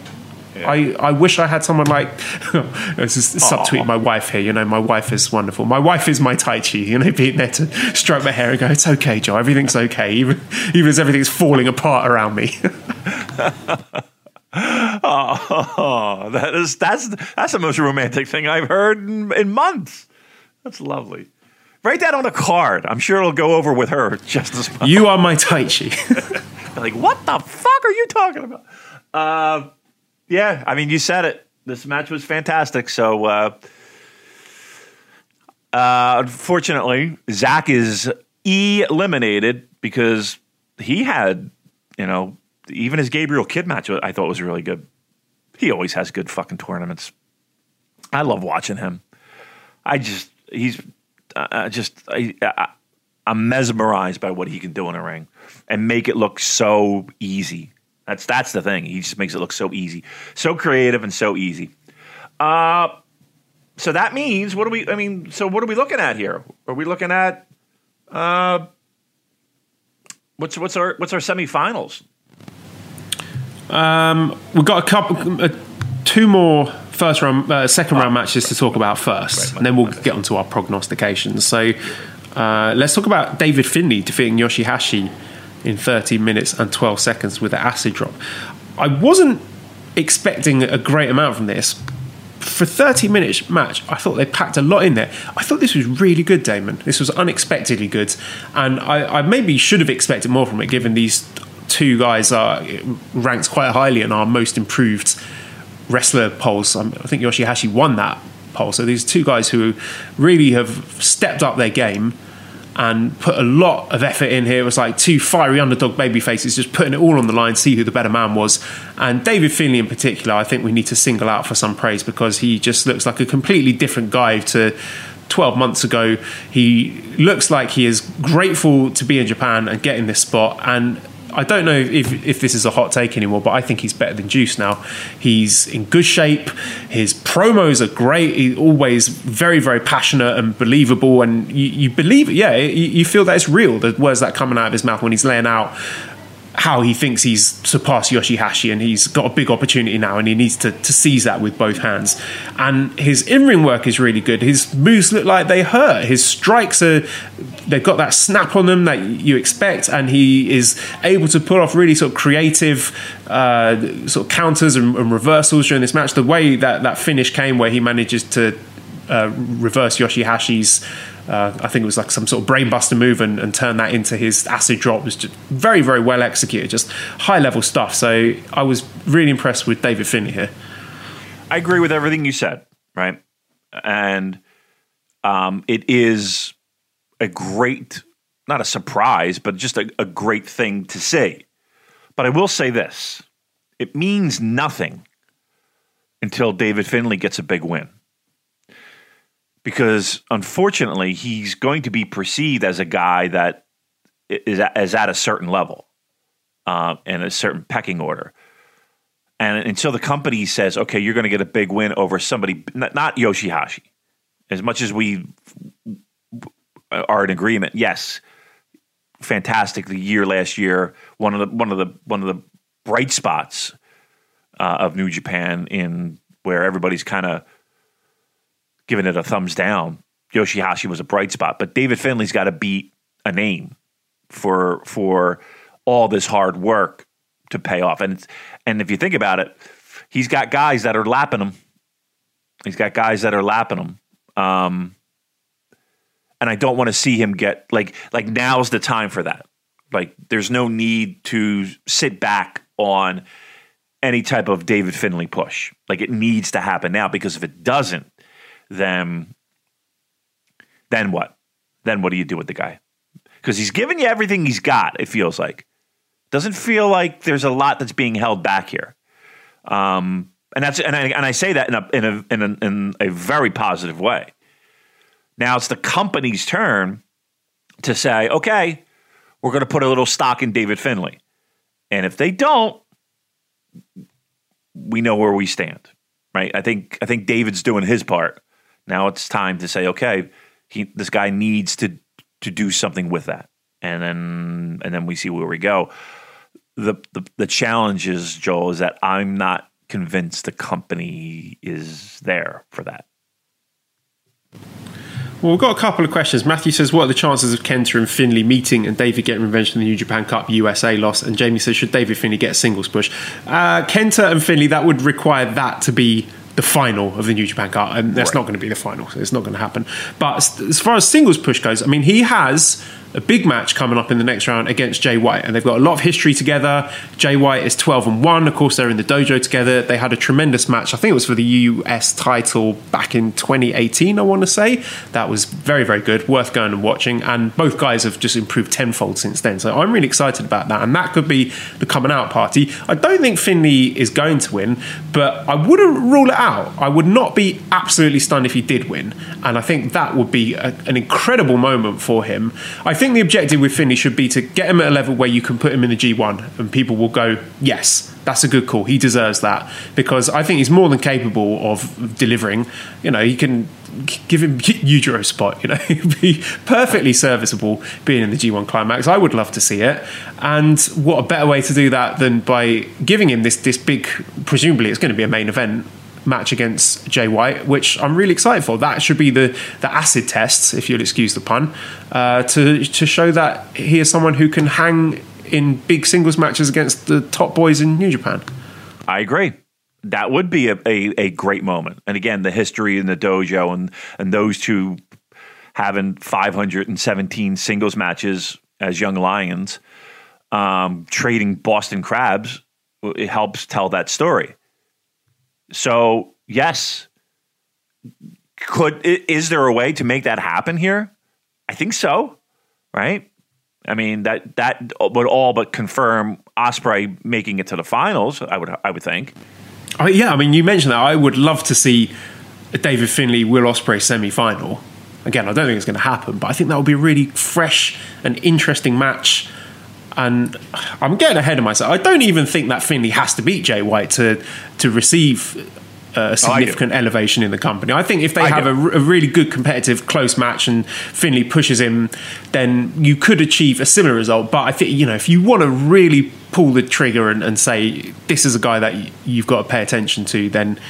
I, I wish I had someone like this is subtweet my wife here. You know, my wife is wonderful. My wife is my Tai Chi. You know, being there to stroke my hair and go, "It's okay, Joe. Everything's okay." Even even as everything's falling apart around me. Oh, that is that's that's the most romantic thing I've heard in, in months. That's lovely. Write that on a card. I'm sure it'll go over with her just as well. you are my Tai Chi. like, what the fuck are you talking about? Uh, yeah, I mean, you said it. This match was fantastic. So, uh, uh, unfortunately, Zack is eliminated because he had, you know, even his Gabriel Kidd match I thought was really good. He always has good fucking tournaments. I love watching him. I just, he's uh, just, I, I, I'm mesmerized by what he can do in a ring and make it look so easy. That's that's the thing. He just makes it look so easy, so creative, and so easy. Uh, so that means what do we? I mean, so what are we looking at here? Are we looking at uh, what's what's our what's our semifinals? We've got a couple, uh, two more first round, uh, second round matches to talk about first, Right, and then we'll get onto our prognostications. So uh, let's talk about David Finlay defeating Yoshihashi in 13 minutes and 12 seconds with an acid drop. I wasn't expecting a great amount from this. For 30 minutes match, I thought they packed a lot in there. I thought this was really good, Damon. This was unexpectedly good, and I, I maybe should have expected more from it, given these two guys are ranked quite highly in our most improved wrestler polls. Um, I think Yoshihashi won that poll. So these two guys who really have stepped up their game and put a lot of effort in here. It was like two fiery underdog baby faces just putting it all on the line, see who the better man was. And David Finlay in particular, I think we need to single out for some praise because he just looks like a completely different guy to 12 months ago. He looks like he is grateful to be in Japan and getting this spot. And I don't know if, if this is a hot take anymore, but I think he's better than Juice now. He's in good shape. His promos are great. He's always very, very passionate and believable. And you, you believe it. Yeah, you, you feel that it's real. The words that coming out of his mouth when he's laying out how he thinks he's surpassed Yoshihashi and he's got a big opportunity now and he needs to, to seize that with both hands. And his in ring work is really good. His moves look like they hurt. His strikes are, they've got that snap on them that you expect and he is able to pull off really sort of creative uh, sort of counters and, and, reversals during this match. The way that that finish came where he manages to uh, reverse Yoshihashi's uh, I think it was like some sort of brainbuster move and, and turn that into his acid drop was just very, very well executed, just high level stuff. So I was really impressed with David Finlay here. I agree with everything you said, right? And um, it is a great, not a surprise, but just a, a great thing to see. But I will say this it means nothing until David Finlay gets a big win because unfortunately he's going to be perceived as a guy that is at, is at a certain level uh, and a certain pecking order. And until the company says, okay, you're going to get a big win over somebody, not Yoshihashi, as much as we are in agreement, yes, fantastic. The year last year, one of the one of the one of the bright spots uh, of New Japan in where everybody's kind of giving it a thumbs down. Yoshihashi was a bright spot, but David Finlay's got to beat a name for for all this hard work to pay off. And and if you think about it, he's got guys that are lapping him. He's got guys that are lapping him. Um, and I don't want to see him get like like now's the time for that. Like there's no need to sit back on any type of David Finlay push. Like it needs to happen now because if it doesn't, then then what? Then what do you do with the guy? Because he's given you everything he's got. It feels like doesn't feel like there's a lot that's being held back here. Um, and that's and I, and I say that in a, in a in a in a very positive way. Now it's the company's turn to say, okay, we're going to put a little stock in David Finlay, and if they don't, we know where we stand, right? I think I think David's doing his part. Now it's time to say, okay, he, this guy needs to to do something with that, and then and then we see where we go. The, the the challenge is Joel is that I'm not convinced the company is there for that. Well, we've got a couple of questions. Matthew says, What are the chances of Kenta and Finlay meeting and David getting revenge for the New Japan Cup USA loss? And Jamie says, Should David Finlay get a singles push? Uh, Kenta and Finlay that would require that to be the final of the New Japan Cup, and that's right. not going to be the final. So it's not going to happen. But as far as singles push goes, I mean, he has a big match coming up in the next round against Jay White, and they've got a lot of history together. Jay White is 12 and 1. Of course, they're in the dojo together. They had a tremendous match. I think it was for the US title back in 2018, I want to say. That was very, very good. Worth going and watching. And both guys have just improved tenfold since then. So I'm really excited about that. And that could be the coming out party. I don't think Finlay is going to win, but I wouldn't rule it out. I would not be absolutely stunned if he did win. And I think that would be a, an incredible moment for him. I think the objective with Finlay should be to get him at a level where you can put him in the G1 and people will go, yes, that's a good call. He deserves that because I think he's more than capable of delivering. You know, he can give him Yujiro spot. You know, he'd be perfectly serviceable being in the G1 climax. I would love to see it. And what a better way to do that than by giving him this this big, presumably it's going to be a main event match against Jay White, which I'm really excited for. That should be the the acid test, if you'll excuse the pun, uh, to to show that he is someone who can hang in big singles matches against the top boys in New Japan. I agree. That would be a, a, a great moment. And again, the history in the dojo and and those two having 517 singles matches as young lions, um, trading Boston crabs, it helps tell that story. So yes, could is there a way to make that happen here? I think so. Right. I mean that that would all but confirm Ospreay making it to the finals. I would I would think. Uh, yeah, I mean you mentioned that. I would love to see a David Finlay Will Ospreay semi final. Again, I don't think it's going to happen, but I think that would be a really fresh and interesting match and I'm getting ahead of myself. I don't even think that Finlay has to beat Jay White to to receive uh, a oh, significant elevation in the company. I think if they I have do. a, r- a really good competitive close match and Finlay pushes him, then you could achieve a similar result. But I think you know if you want to really pull the trigger and, and say this is a guy that you've got to pay attention to, then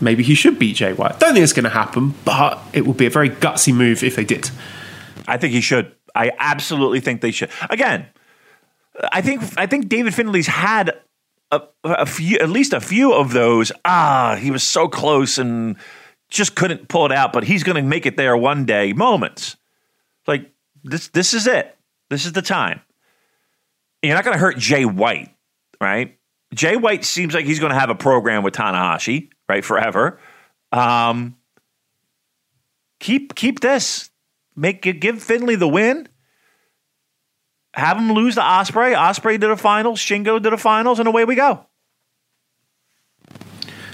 maybe he should beat Jay White. Don't think it's going to happen, but it would be a very gutsy move if they did. I think he should. I absolutely think they should. Again, I think I think David Finlay's had a, a few, at least a few of those. Ah, he was so close and just couldn't pull it out, but he's going to make it there one day. Moments like this. This is it. This is the time. You're not going to hurt Jay White, right? Jay White seems like he's going to have a program with Tanahashi, right, forever. Um, keep keep this. Make give Finlay the win. Have him lose to Ospreay. Ospreay to the finals. Shingo to the finals, and away we go.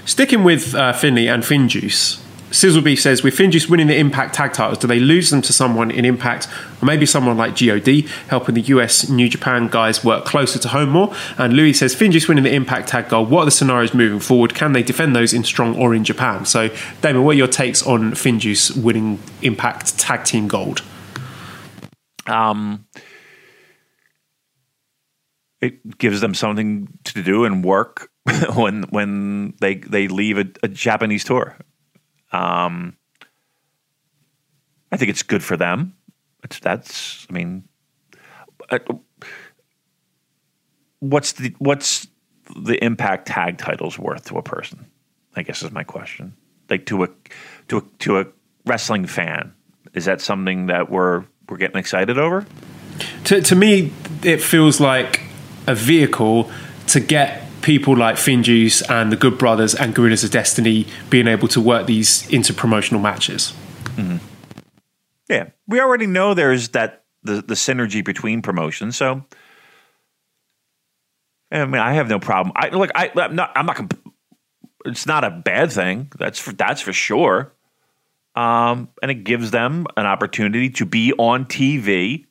Sticking with uh, Finlay and Finjuice, Sizzlebeef says, with Finjuice winning the Impact tag titles, do they lose them to someone in Impact or maybe someone like GOD, helping the US New Japan guys work closer to home more? And Louis says, Finjuice winning the Impact tag goal, what are the scenarios moving forward? Can they defend those in Strong or in Japan? So, Damon, what are your takes on Finjuice winning Impact tag team gold? Um, it gives them something to do and work when when they they leave a, a Japanese tour. Um, I think it's good for them. It's that's. I mean, uh, what's the what's the impact tag titles worth to a person? I guess is my question. Like to a to a to a wrestling fan, is that something that we're we're getting excited over? To, to me, it feels like a vehicle to get people like Finjuice and the Good Brothers and Guerrillas of Destiny being able to work these into promotional matches. Yeah, we already know there's that the the synergy between promotions. So, I mean, I have no problem. I look, I, I'm not. I'm not. Comp- it's not a bad thing. That's for that's for sure. Um, and it gives them an opportunity to be on TV.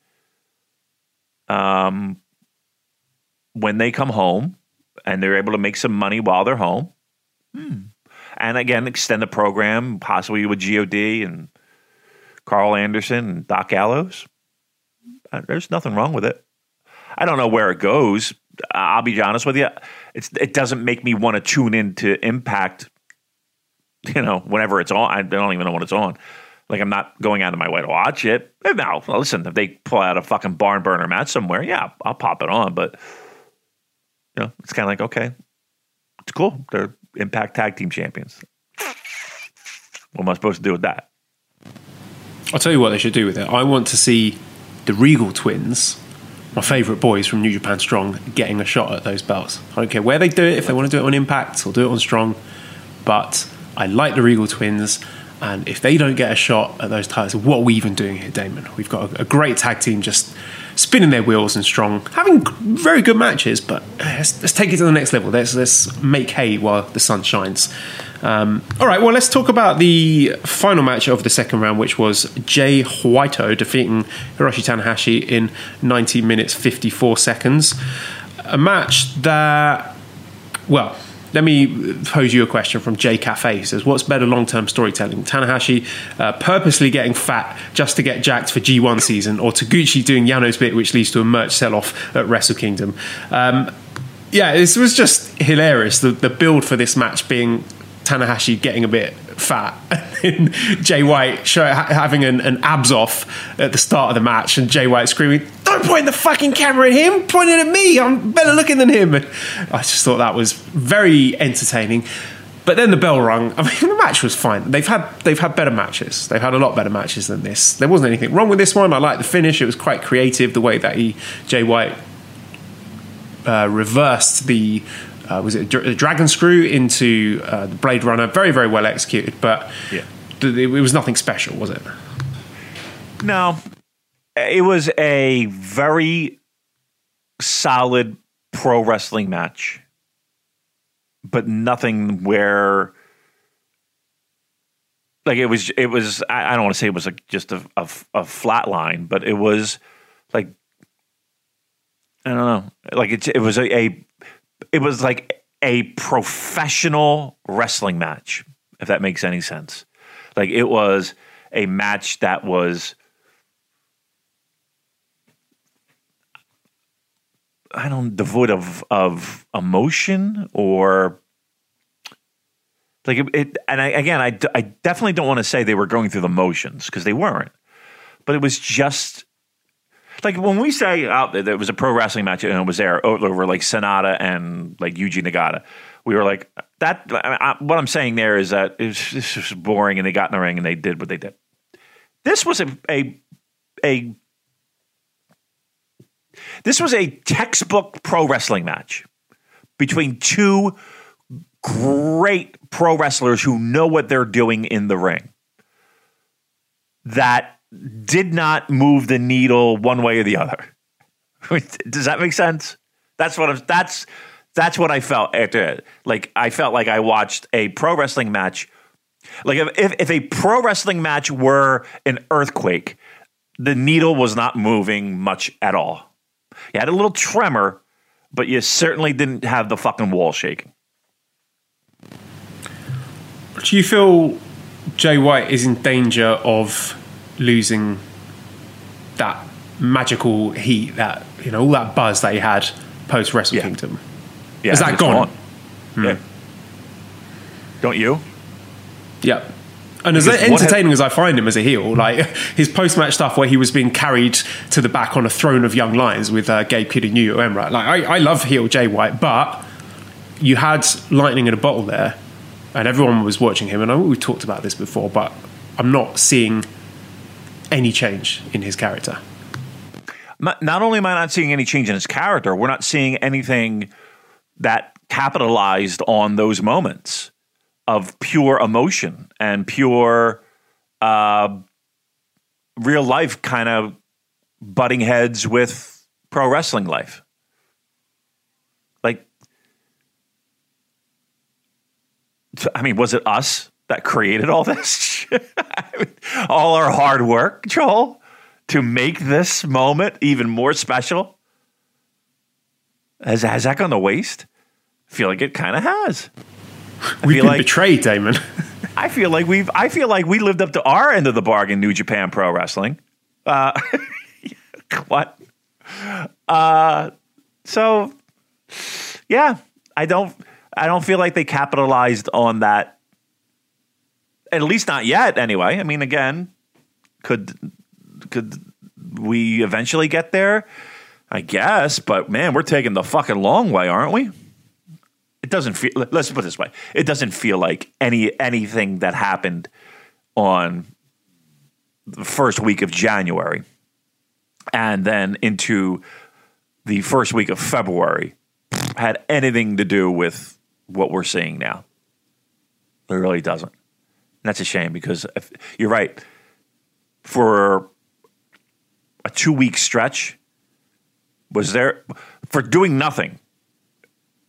Um, when they come home, and they're able to make some money while they're home. And again, extend the program possibly with God and Karl Anderson and Doc Gallows. Uh, There's nothing wrong with it. I don't know where it goes. I'll be honest with you. It's it doesn't make me want to tune into Impact. You know, whenever it's on, I don't even know when it's on. Like I'm not going out of my way to watch it. Now, listen, if they pull out a fucking barn burner match somewhere, yeah, I'll pop it on. But you know, it's kind of like okay, it's cool. They're Impact Tag Team Champions. What am I supposed to do with that? I'll tell you what they should do with it. I want to see the Riegel twins, my favourite boys from New Japan Strong, getting a shot at those belts. I don't care where they do it, if they want to do it on Impact or do it on Strong, but I like the Riegel twins. And if they don't get a shot at those titles, what are we even doing here, Damon? We've got a, a great tag team just spinning their wheels and strong, having very good matches, but uh, let's, let's take it to the next level. Let's, let's make hay while the sun shines. Um, all right, well, let's talk about the final match of the second round, which was Jay Whito defeating Hiroshi Tanahashi in 90 minutes 54 seconds. A match that, well, let me pose you a question from Jay Cafe. He says, What's better long term storytelling? Tanahashi uh, purposely getting fat just to get jacked for G1 season, or Taguchi doing Yano's bit, which leads to a merch sell off at Wrestle Kingdom? Um, yeah, this was just hilarious. The, the build for this match being Tanahashi getting a bit fat, and Jay White show, having an, an abs off at the start of the match, and Jay White screaming, "Don't point the fucking camera at him! Point it at me! I'm better looking than him!" I just thought that was very entertaining. But then the bell rung. I mean, the match was fine. They've had they've had better matches. They've had a lot better matches than this. There wasn't anything wrong with this one. I like the finish. It was quite creative the way that he Jay White uh, reversed the uh, was it a dragon screw into uh, the Blade Runner. Very very well executed, but Yeah. th- it was nothing special, was it? No, it was a very solid pro wrestling match, but nothing where like it was. It was. I, I don't want to say it was like just a, a a flat line, but it was like I don't know. Like it. It was a, a. It was like a professional wrestling match, if that makes any sense. Like it was a match that was I don't devoid of of emotion or like it, it and I, again I, I definitely don't want to say they were going through the motions because they weren't but it was just like when we say oh, there was a pro wrestling match and it was there over like Sanada and like Yuji Nagata we were like that I, what I'm saying there is that it was, was boring and they got in the ring and they did what they did. This was a a, a this was a textbook pro wrestling match between two great pro wrestlers who know what they're doing in the ring that did not move the needle one way or the other. Does that make sense? That's what I'm, that's that's what I felt after. Like I felt like I watched a pro wrestling match. Like if if a pro wrestling match were an earthquake, the needle was not moving much at all. You had a little tremor, but you certainly didn't have the fucking wall shaking. Do you feel Jay White is in danger of losing that magical heat, that you know, all that buzz that he had post Wrestle Yeah. Kingdom? Yeah, Is that it's gone? Yeah. Don't you? Yeah. And as Because what entertaining as I find him as a heel, like his post match stuff where he was being carried to the back on a throne of young lions with uh, Gabe Kidd and Yu Uemura. Like I, I love heel Jay White, but you had lightning in a bottle there, and everyone was watching him. And I know we've talked about this before, but I'm not seeing any change in his character. Not only am I not seeing any change in his character, we're not seeing anything that capitalized on those moments of pure emotion and pure uh, real life kind of butting heads with pro wrestling life. Like, I mean, was it us that created all this? all our hard work, Joel, to make this moment even more special? Has, has that gone to waste? I feel like it kind of has. I We've been like betrayed, Damon. I feel like we've I feel like we lived up to our end of the bargain, New Japan Pro Wrestling. Uh, what? Uh, so yeah, I don't I don't feel like they capitalized on that. At least not yet, anyway. I mean, again, could could we eventually get there? I guess, but man, we're taking the fucking long way, aren't we? it doesn't feel let's put it this way it doesn't feel like any anything that happened on the first week of january and then into the first week of february had anything to do with what we're seeing now it really doesn't and that's a shame because if, you're right for a two week stretch was there for doing nothing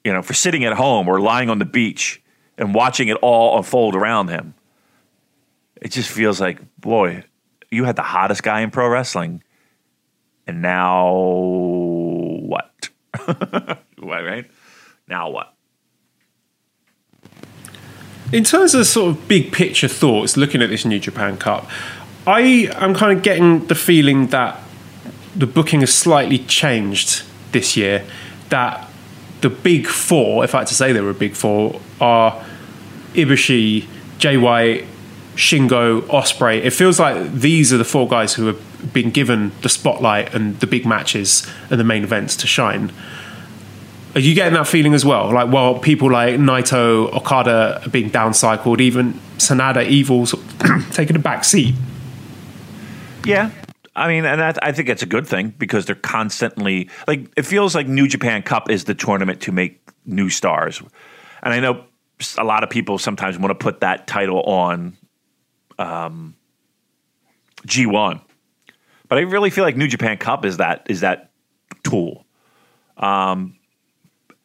you know, for sitting at home or lying on the beach and watching it all unfold around him. It just feels like, boy, you had the hottest guy in pro wrestling, and now what? What, right? Now what? In terms of sort of big picture thoughts, looking at this New Japan Cup, I am kind of getting the feeling that the booking has slightly changed this year. That the big four, if I had to say they were a big four, are Ibushi, White, Shingo, Ospreay. It feels like these are the four guys who have been given the spotlight and the big matches and the main events to shine. Are you getting that feeling as well? Like, well, people like Naito, Okada are being downcycled, even Sanada, Evil's taking a back seat. Yeah. I mean, and that, I think it's a good thing because they're constantly like it feels like New Japan Cup is the tournament to make new stars, and I know a lot of people sometimes want to put that title on um, G1, but I really feel like New Japan Cup is that is that tool, um,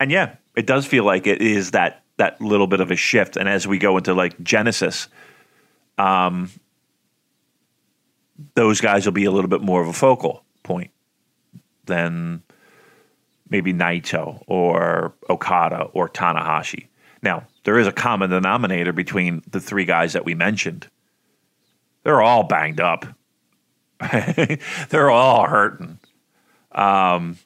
and yeah, it does feel like it is that that little bit of a shift, and as we go into like Genesis, um, those guys will be a little bit more of a focal point than maybe Naito or Okada or Tanahashi. Now, there is a common denominator between the three guys that we mentioned. They're all banged up. They're all hurting. Um,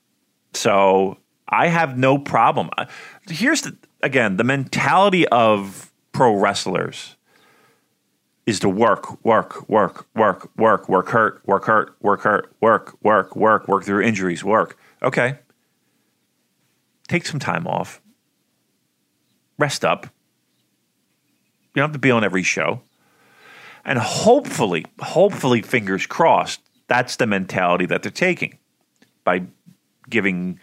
so I have no problem. Uh, here's the again the mentality of pro wrestlers is to work, work, work, work, work, work hurt, work hurt, work hurt, work, work, work, work through injuries, work. Okay. Take some time off. Rest up. You don't have to be on every show. And hopefully, hopefully, fingers crossed, that's the mentality that they're taking by giving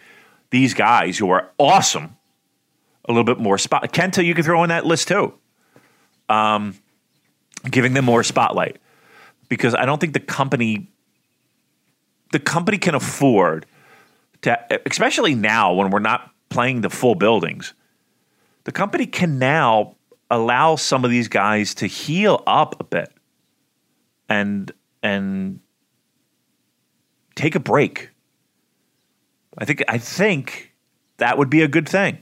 these guys who are awesome a little bit more spot. Kenta, you can throw in that list too. Um, giving them more spotlight because I don't think the company the company can afford to, especially now when we're not playing the full buildings. The company can now allow some of these guys to heal up a bit and and take a break. I think I think that would be a good thing.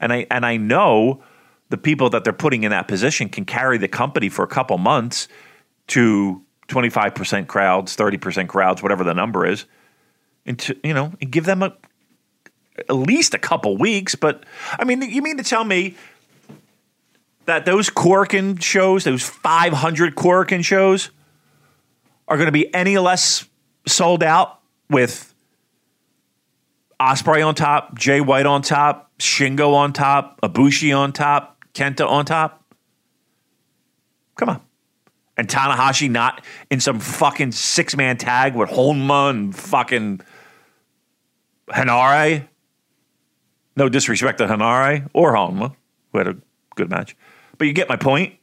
And I and I know the people that they're putting in that position can carry the company for a couple months to 25% crowds, 30% crowds, whatever the number is. And to, you know, and give them a at least a couple weeks, but I mean, you mean to tell me that those Korakuen shows, those 500 Korakuen shows, are going to be any less sold out with Ospreay on top, Jay White on top, Shingo on top, Ibushi on top, Kenta on top? Come on. And Tanahashi not in some fucking six man tag with Honma and fucking Henare. No disrespect to Henare or Honma, who had a good match. But you get my point.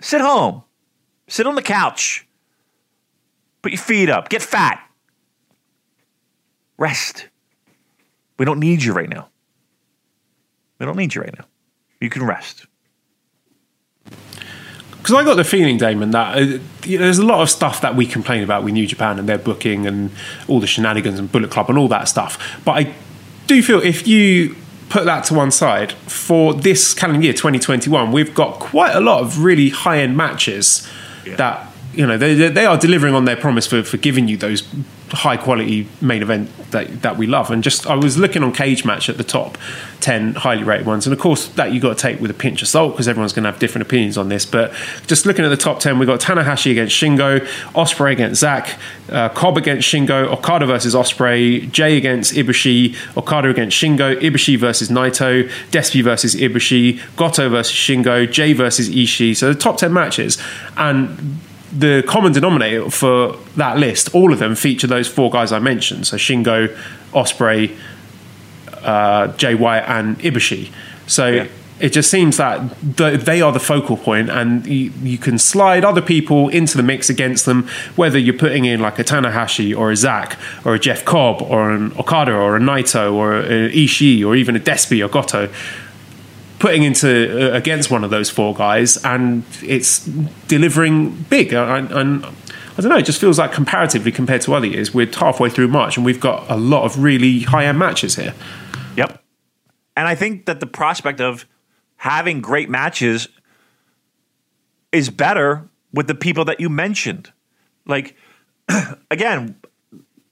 Sit home. Sit on the couch. Put your feet up. Get fat. Rest. We don't need you right now. We don't need you right now. You can rest. Because I got the feeling, Damon, that uh, you know, there's a lot of stuff that we complain about with New Japan and their booking and all the shenanigans and Bullet Club and all that stuff. But I do feel if you put that to one side, for this calendar year 2021, we've got quite a lot of really high end matches yeah. that you know they, they are delivering on their promise for, for giving you those high quality main event that that we love. And just I was looking on Cagematch at the top ten highly rated ones, and of course that you got to take with a pinch of salt because everyone's going to have different opinions on this. But just looking at the top ten, we've got Tanahashi against Shingo, Ospreay against Zack, uh, Cobb against Shingo, Okada versus Ospreay Jay against Ibushi, Okada against Shingo, Ibushi versus Naito, Despy versus Ibushi, Goto versus Shingo, Jay versus Ishii. So the top ten matches and the common denominator for that list, all of them feature those four guys I mentioned. So Shingo, Ospreay, uh, Jay White, and Ibushi. So yeah. it just seems that they are the focal point, and you, you, can slide other people into the mix against them, whether you're putting in like a Tanahashi or a Zack or a Jeff Cobb or an Okada or a Naito or a Ishii or even a Despi or Goto putting into uh, against one of those four guys, and it's delivering big. And, and I don't know, it just feels like comparatively compared to other years, we're halfway through March, and we've got a lot of really high end matches here. Yep, and I think that the prospect of having great matches is better with the people that you mentioned. Like, again,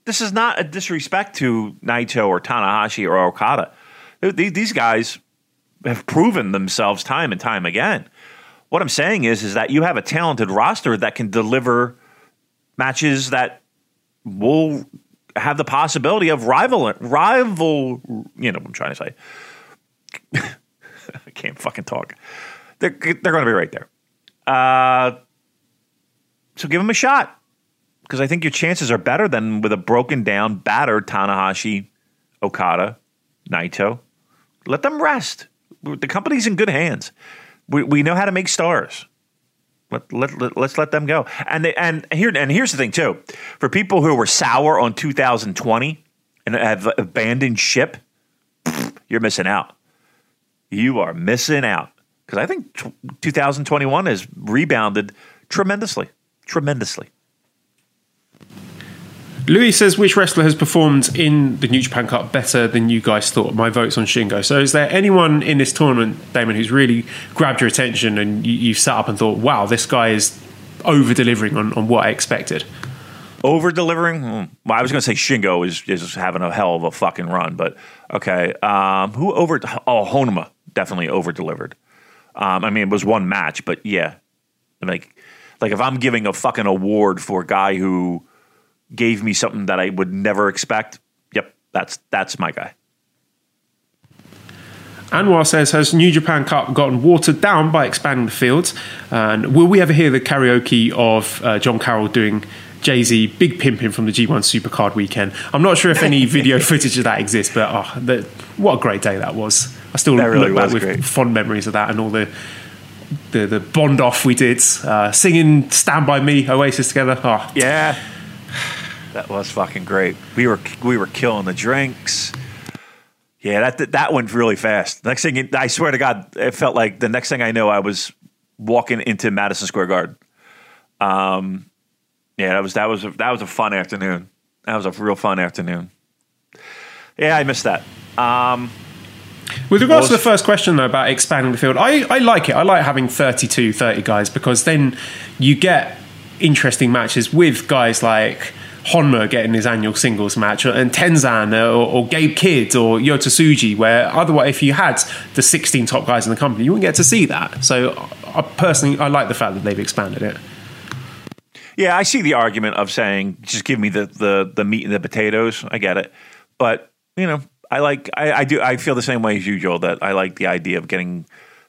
this is not a disrespect to Naito or Tanahashi or Okada. These guys have proven themselves time and time again. What I'm saying is, is that you have a talented roster that can deliver matches that will have the possibility of rival rival. You know what I'm trying to say. I can't fucking talk. They're they're going to be right there. Uh, so give them a shot because I think your chances are better than with a broken down, battered Tanahashi, Okada, Naito. Let them rest the company's in good hands. We, we know how to make stars. Let, let, let, us let them go. And they, and here and here's the thing too. For people who were sour on 2020 and have abandoned ship, you're missing out. You are missing out because I think t- 2021 has rebounded tremendously, tremendously. Louis says, which wrestler has performed in the New Japan Cup better than you guys thought? My vote's on Shingo. So is there anyone in this tournament, Damon, who's really grabbed your attention and you, you've sat up and thought, wow, this guy is over delivering on, on what I expected? Over delivering? Well, I was going to say Shingo is, is having a hell of a fucking run, but okay. Um, who over? Oh, Honma definitely over delivered. Um, I mean, it was one match, but yeah, like, like if I'm giving a fucking award for a guy who gave me something that I would never expect. Yep, that's that's my guy. Anwar says, has New Japan Cup gotten watered down by expanding the fields? And will we ever hear the karaoke of uh, John Carroll doing Jay Z Big Pimpin' from the G1 Supercard weekend? I'm not sure if any video footage of that exists, but oh, the, what a great day that was. I still That really look back with great. fond memories of that and all the the, the bond off we did, uh, singing "Stand by Me" Oasis together. Oh, Yeah, that was fucking great. We were we were killing the drinks. Yeah, that that, that went really fast. Next thing, I swear to God, it felt like the next thing I know, I was walking into Madison Square Garden. Um, yeah, that was that was a, that was a fun afternoon. That was a real fun afternoon. Yeah, I missed that. Um, With regards to the first question, though, about expanding the field, I, I like it. I like having 32, 30 guys because then you get interesting matches with guys like Honma getting his annual singles match and Tenzan uh, or, or Gabe Kidd or Yota Tsuji, where otherwise, if you had the 16 top guys in the company, you wouldn't get to see that. So, I personally, I like the fact that they've expanded it. Yeah, I see the argument of saying just give me the the the meat and the potatoes. I get it, but you know, I like I, I do I feel the same way as Joel. That I like the idea of getting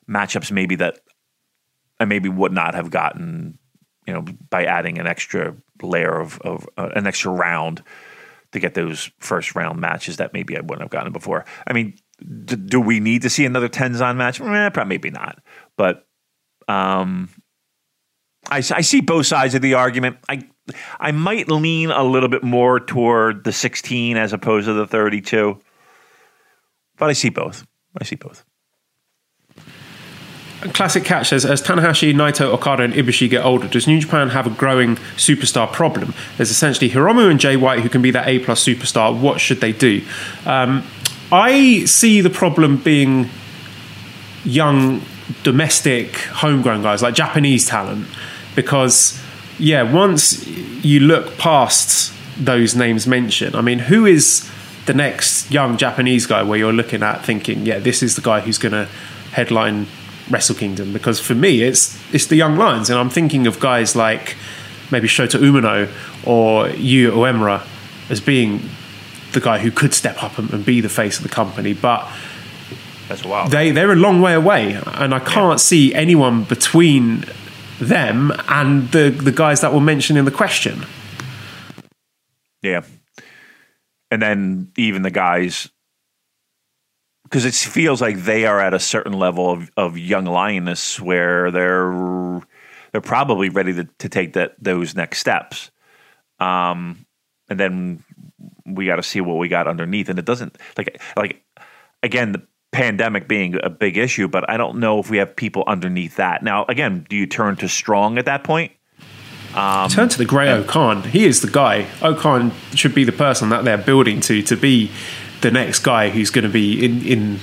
matchups maybe that I maybe would not have gotten, you know, by adding an extra layer of of uh, an extra round to get those first round matches that maybe I wouldn't have gotten before. I mean, d- do we need to see another Tenzan match? Eh, probably maybe not, but um, I, I see both sides of the argument. I I might lean a little bit more toward the 16 as opposed to the 32, but I see both. I see both. Classic catch says, as Tanahashi, Naito, Okada, and Ibushi get older, does New Japan have a growing superstar problem? There's essentially Hiromu and Jay White who can be that A plus superstar. What should they do? Um, I see the problem being young, domestic, homegrown guys like Japanese talent, because yeah, once you look past those names mentioned, I mean, who is the next young Japanese guy where you're looking at thinking, yeah, this is the guy who's going to headline Wrestle Kingdom? Because for me, it's it's the young lions, and I'm thinking of guys like maybe Shota Umino or Yu Uemura as being the guy who could step up and, and be the face of the company, but That's wild. they they're a long way away, and I can't see anyone between them and the the guys that were mentioned in the question. Yeah. And then even the guys, because it feels like they are at a certain level of, of young lioness where they're they're probably ready to, to take that those next steps. Um, and then we got to see what we got underneath. And it doesn't like like again the pandemic being a big issue, but I don't know if we have people underneath that. Now, again, do you turn to strong at that point? Turn to the Great-O-Khan. He is the guy. O-Khan should be the person that they're building to to be the next guy who's going to be in in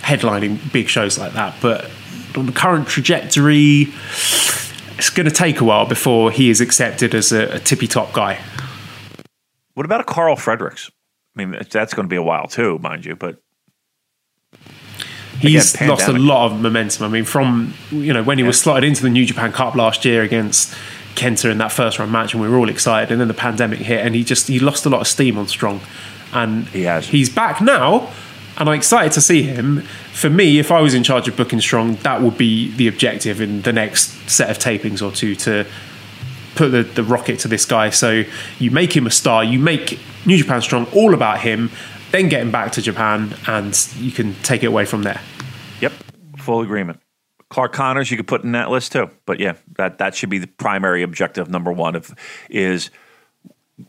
headlining big shows like that. But on the current trajectory, it's going to take a while before he is accepted as a, a tippy top guy. What about a Karl Fredericks? I mean, that's going to be a while too, mind you. But He's Again, lost a lot of momentum. I mean, from you know when he was slotted into the New Japan Cup last year against Kenta in that first round match, and we were all excited, and then the pandemic hit, and he just he lost a lot of steam on Strong, and He has. He's back now, and I'm excited to see him. For me, if I was in charge of booking Strong, that would be the objective in the next set of tapings or two to put the, the rocket to this guy. So you make him a star, you make New Japan Strong all about him, then get him back to Japan, and you can take it away from there. Yep, full agreement. Clark Connors, you could put in that list too. But yeah, that that should be the primary objective. Number one of is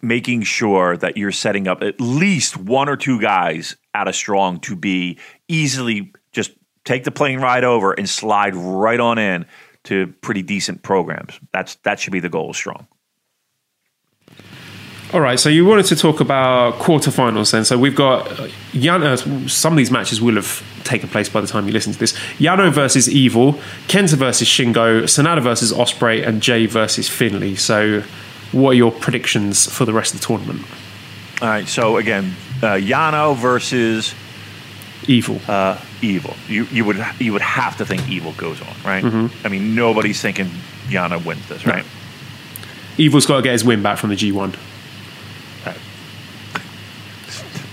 making sure that you're setting up at least one or two guys out of strong to be easily just take the plane ride over and slide right on in to pretty decent programs. That's that should be the goal of strong. All right, so you wanted to talk about quarterfinals then. So we've got uh, Yano. Some of these matches will have taken place by the time you listen to this. Yano versus Evil, Kenta versus Shingo, Sanada versus Ospreay, and Jay versus Finlay. So, what are your predictions for the rest of the tournament? All right. So again, uh, Yano versus Evil. uh, Evil. You you would you would have to think Evil goes on, right? Mm-hmm. I mean, nobody's thinking Yano wins this, right? Evil's got to get his win back from the G1.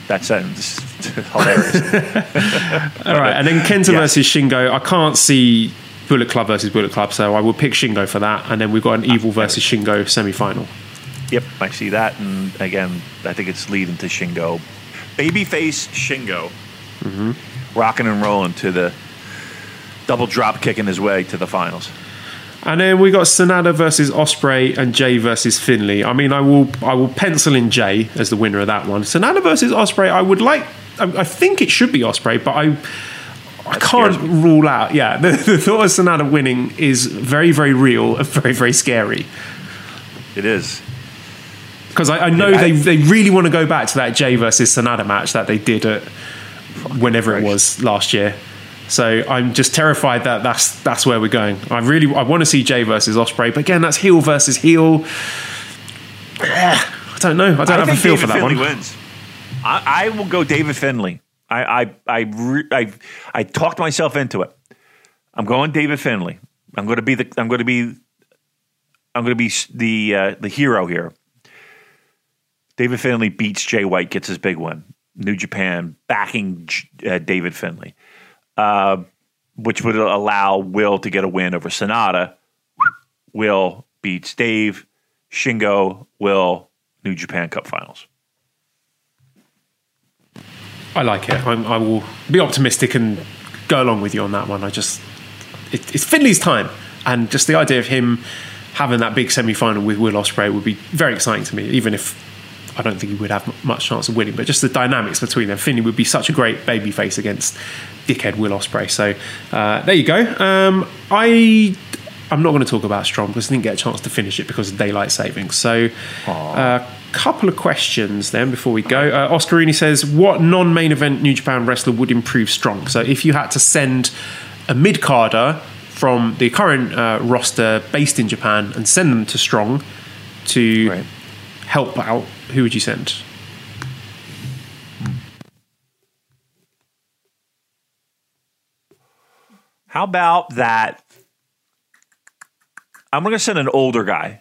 That sentence is hilarious. All right, and then Kenta Yeah. versus Shingo. I can't see Bullet Club versus Bullet Club, so I will pick Shingo for that. And then we've got an Evil versus Shingo semi final. yep, I see that, and again, I think it's leading to Shingo, babyface Shingo, Mm-hmm. rocking and rolling to the double drop kicking his way to the finals. And then we got Sanada versus Ospreay and Jay versus Finlay. I mean, I will I will pencil in Jay as the winner of that one. Sanada versus Ospreay. I would like. I, I think it should be Ospreay, but I I can't rule out. Yeah, the, the thought of Sanada winning is very very real and very very scary It is. because I, I know Yeah, I- they they really want to go back to that Jay versus Sanada match that they did at whenever it was last year. So I'm just terrified that that's that's where we're going. I really I want to see Jay versus Ospreay, but again, that's heel versus heel. I don't know. I don't I have a feel David for that Finlay one. wins. I, I will go David Finlay. I I I, re, I I talked myself into it. I'm going David Finlay. I'm going to be the I'm going to be I'm going to be the uh, the hero here. David Finlay beats Jay White, gets his big one. New Japan backing uh, David Finlay, uh, which would allow Will to get a win over Sanada. Will beats Dave. Shingo, Will, New Japan Cup Finals. I like it. I'm, I will be optimistic and go along with you on that one. I just it, it's Finlay's time, and just the idea of him having that big semi final with Will Ospreay would be very exciting to me. Even if I don't think he would have much chance of winning, but just the dynamics between them. Finlay would be such a great babyface against dickhead Will Ospreay. So uh, there you go. Um, I. I'm not going to talk about Strong because I didn't get a chance to finish it because of daylight savings. So, uh, couple of questions then before we go. Uh, Oscarini says, "What non-main event New Japan wrestler would improve Strong?" So, if you had to send a mid carder from the current uh, roster based in Japan and send them to Strong to Right. help out, who would you send? How about that? I'm going to send an older guy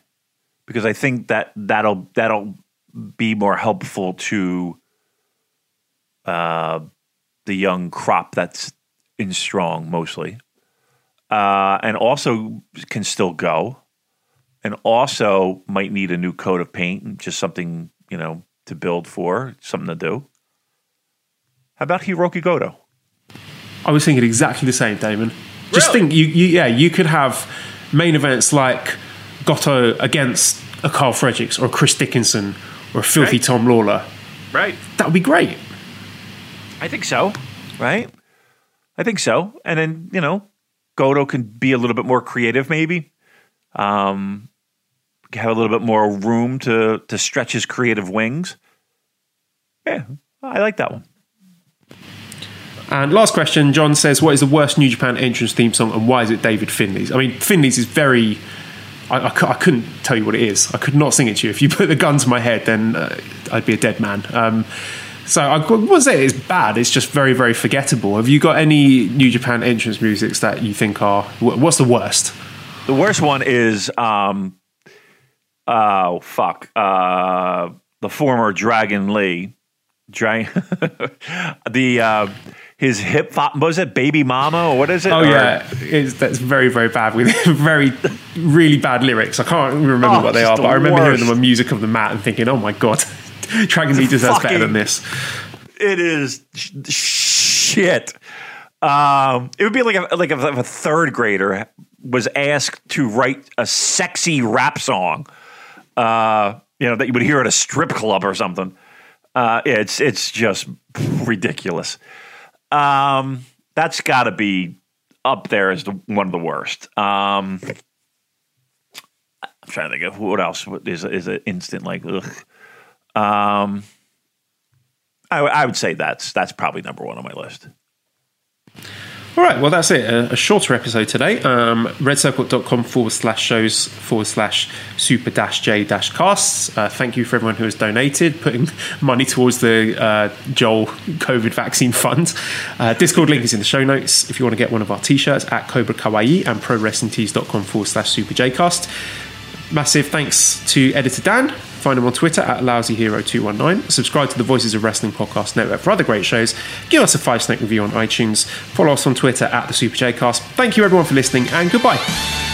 because I think that that'll that'll be more helpful to uh, the young crop that's in strong mostly, uh, and also can still go, and also might need a new coat of paint, just something you know to build for, something to do. How about Hiroki Goto? I was thinking exactly the same, Damon. Just Really? think, you, you yeah, you could have main events like Goto against a Karl Fredericks or a Chris Dickinson or a filthy Right. Tom Lawlor. Right. That would be great. I think so. Right? I think so. And then, you know, Goto can be a little bit more creative, maybe. Um, have a little bit more room to to stretch his creative wings. Yeah, I like that one. And last question, John says, "What is the worst New Japan entrance theme song, and why is it David Finlay's?" I mean, Finlay's is very. I, I, I couldn't tell you what it is. I could not sing it to you. If you put the gun to my head, then uh, I'd be a dead man. Um, so I wouldn't say it's bad. It's just very, very forgettable. Have you got any New Japan entrance musics that you think are? What's the worst? The worst one is um oh fuck. Uh the former Dragon Lee. Dragon the uh his hip hop was it Baby Mama or what is it? Oh Or- yeah, it's, that's very, very bad with very, really bad lyrics. I can't remember Oh, what they are, the but I remember hearing them on Music of the Mat and thinking, "Oh my god, Dragon Lee deserves better than this." It is sh- shit. Um, it would be like a, like if a third grader was asked to write a sexy rap song, uh, you know, that you would hear at a strip club or something. Uh, it's it's just ridiculous. Um, that's got to be up there as the, one of the worst. Um, I'm trying to think of what else is is an instant like ugh. Um, I would say that's that's probably number one on my list. All right, well, that's it. A, a shorter episode today. Um, redcircle.com forward slash shows forward slash super dash J dash casts. Uh, thank you for everyone who has donated, putting money towards the uh, Joel COVID vaccine fund. Uh, Discord link is in the show notes if you want to get one of our t shirts at Cobra Kawaii and pro prowrestlingtees.com forward slash super J cast. Massive thanks to editor Dan. Find him on Twitter at LousyHero219. Subscribe to the Voices of Wrestling Podcast Network for other great shows. Give us a five snake review on iTunes. Follow us on Twitter at the Super J Cast. Thank you everyone for listening and goodbye.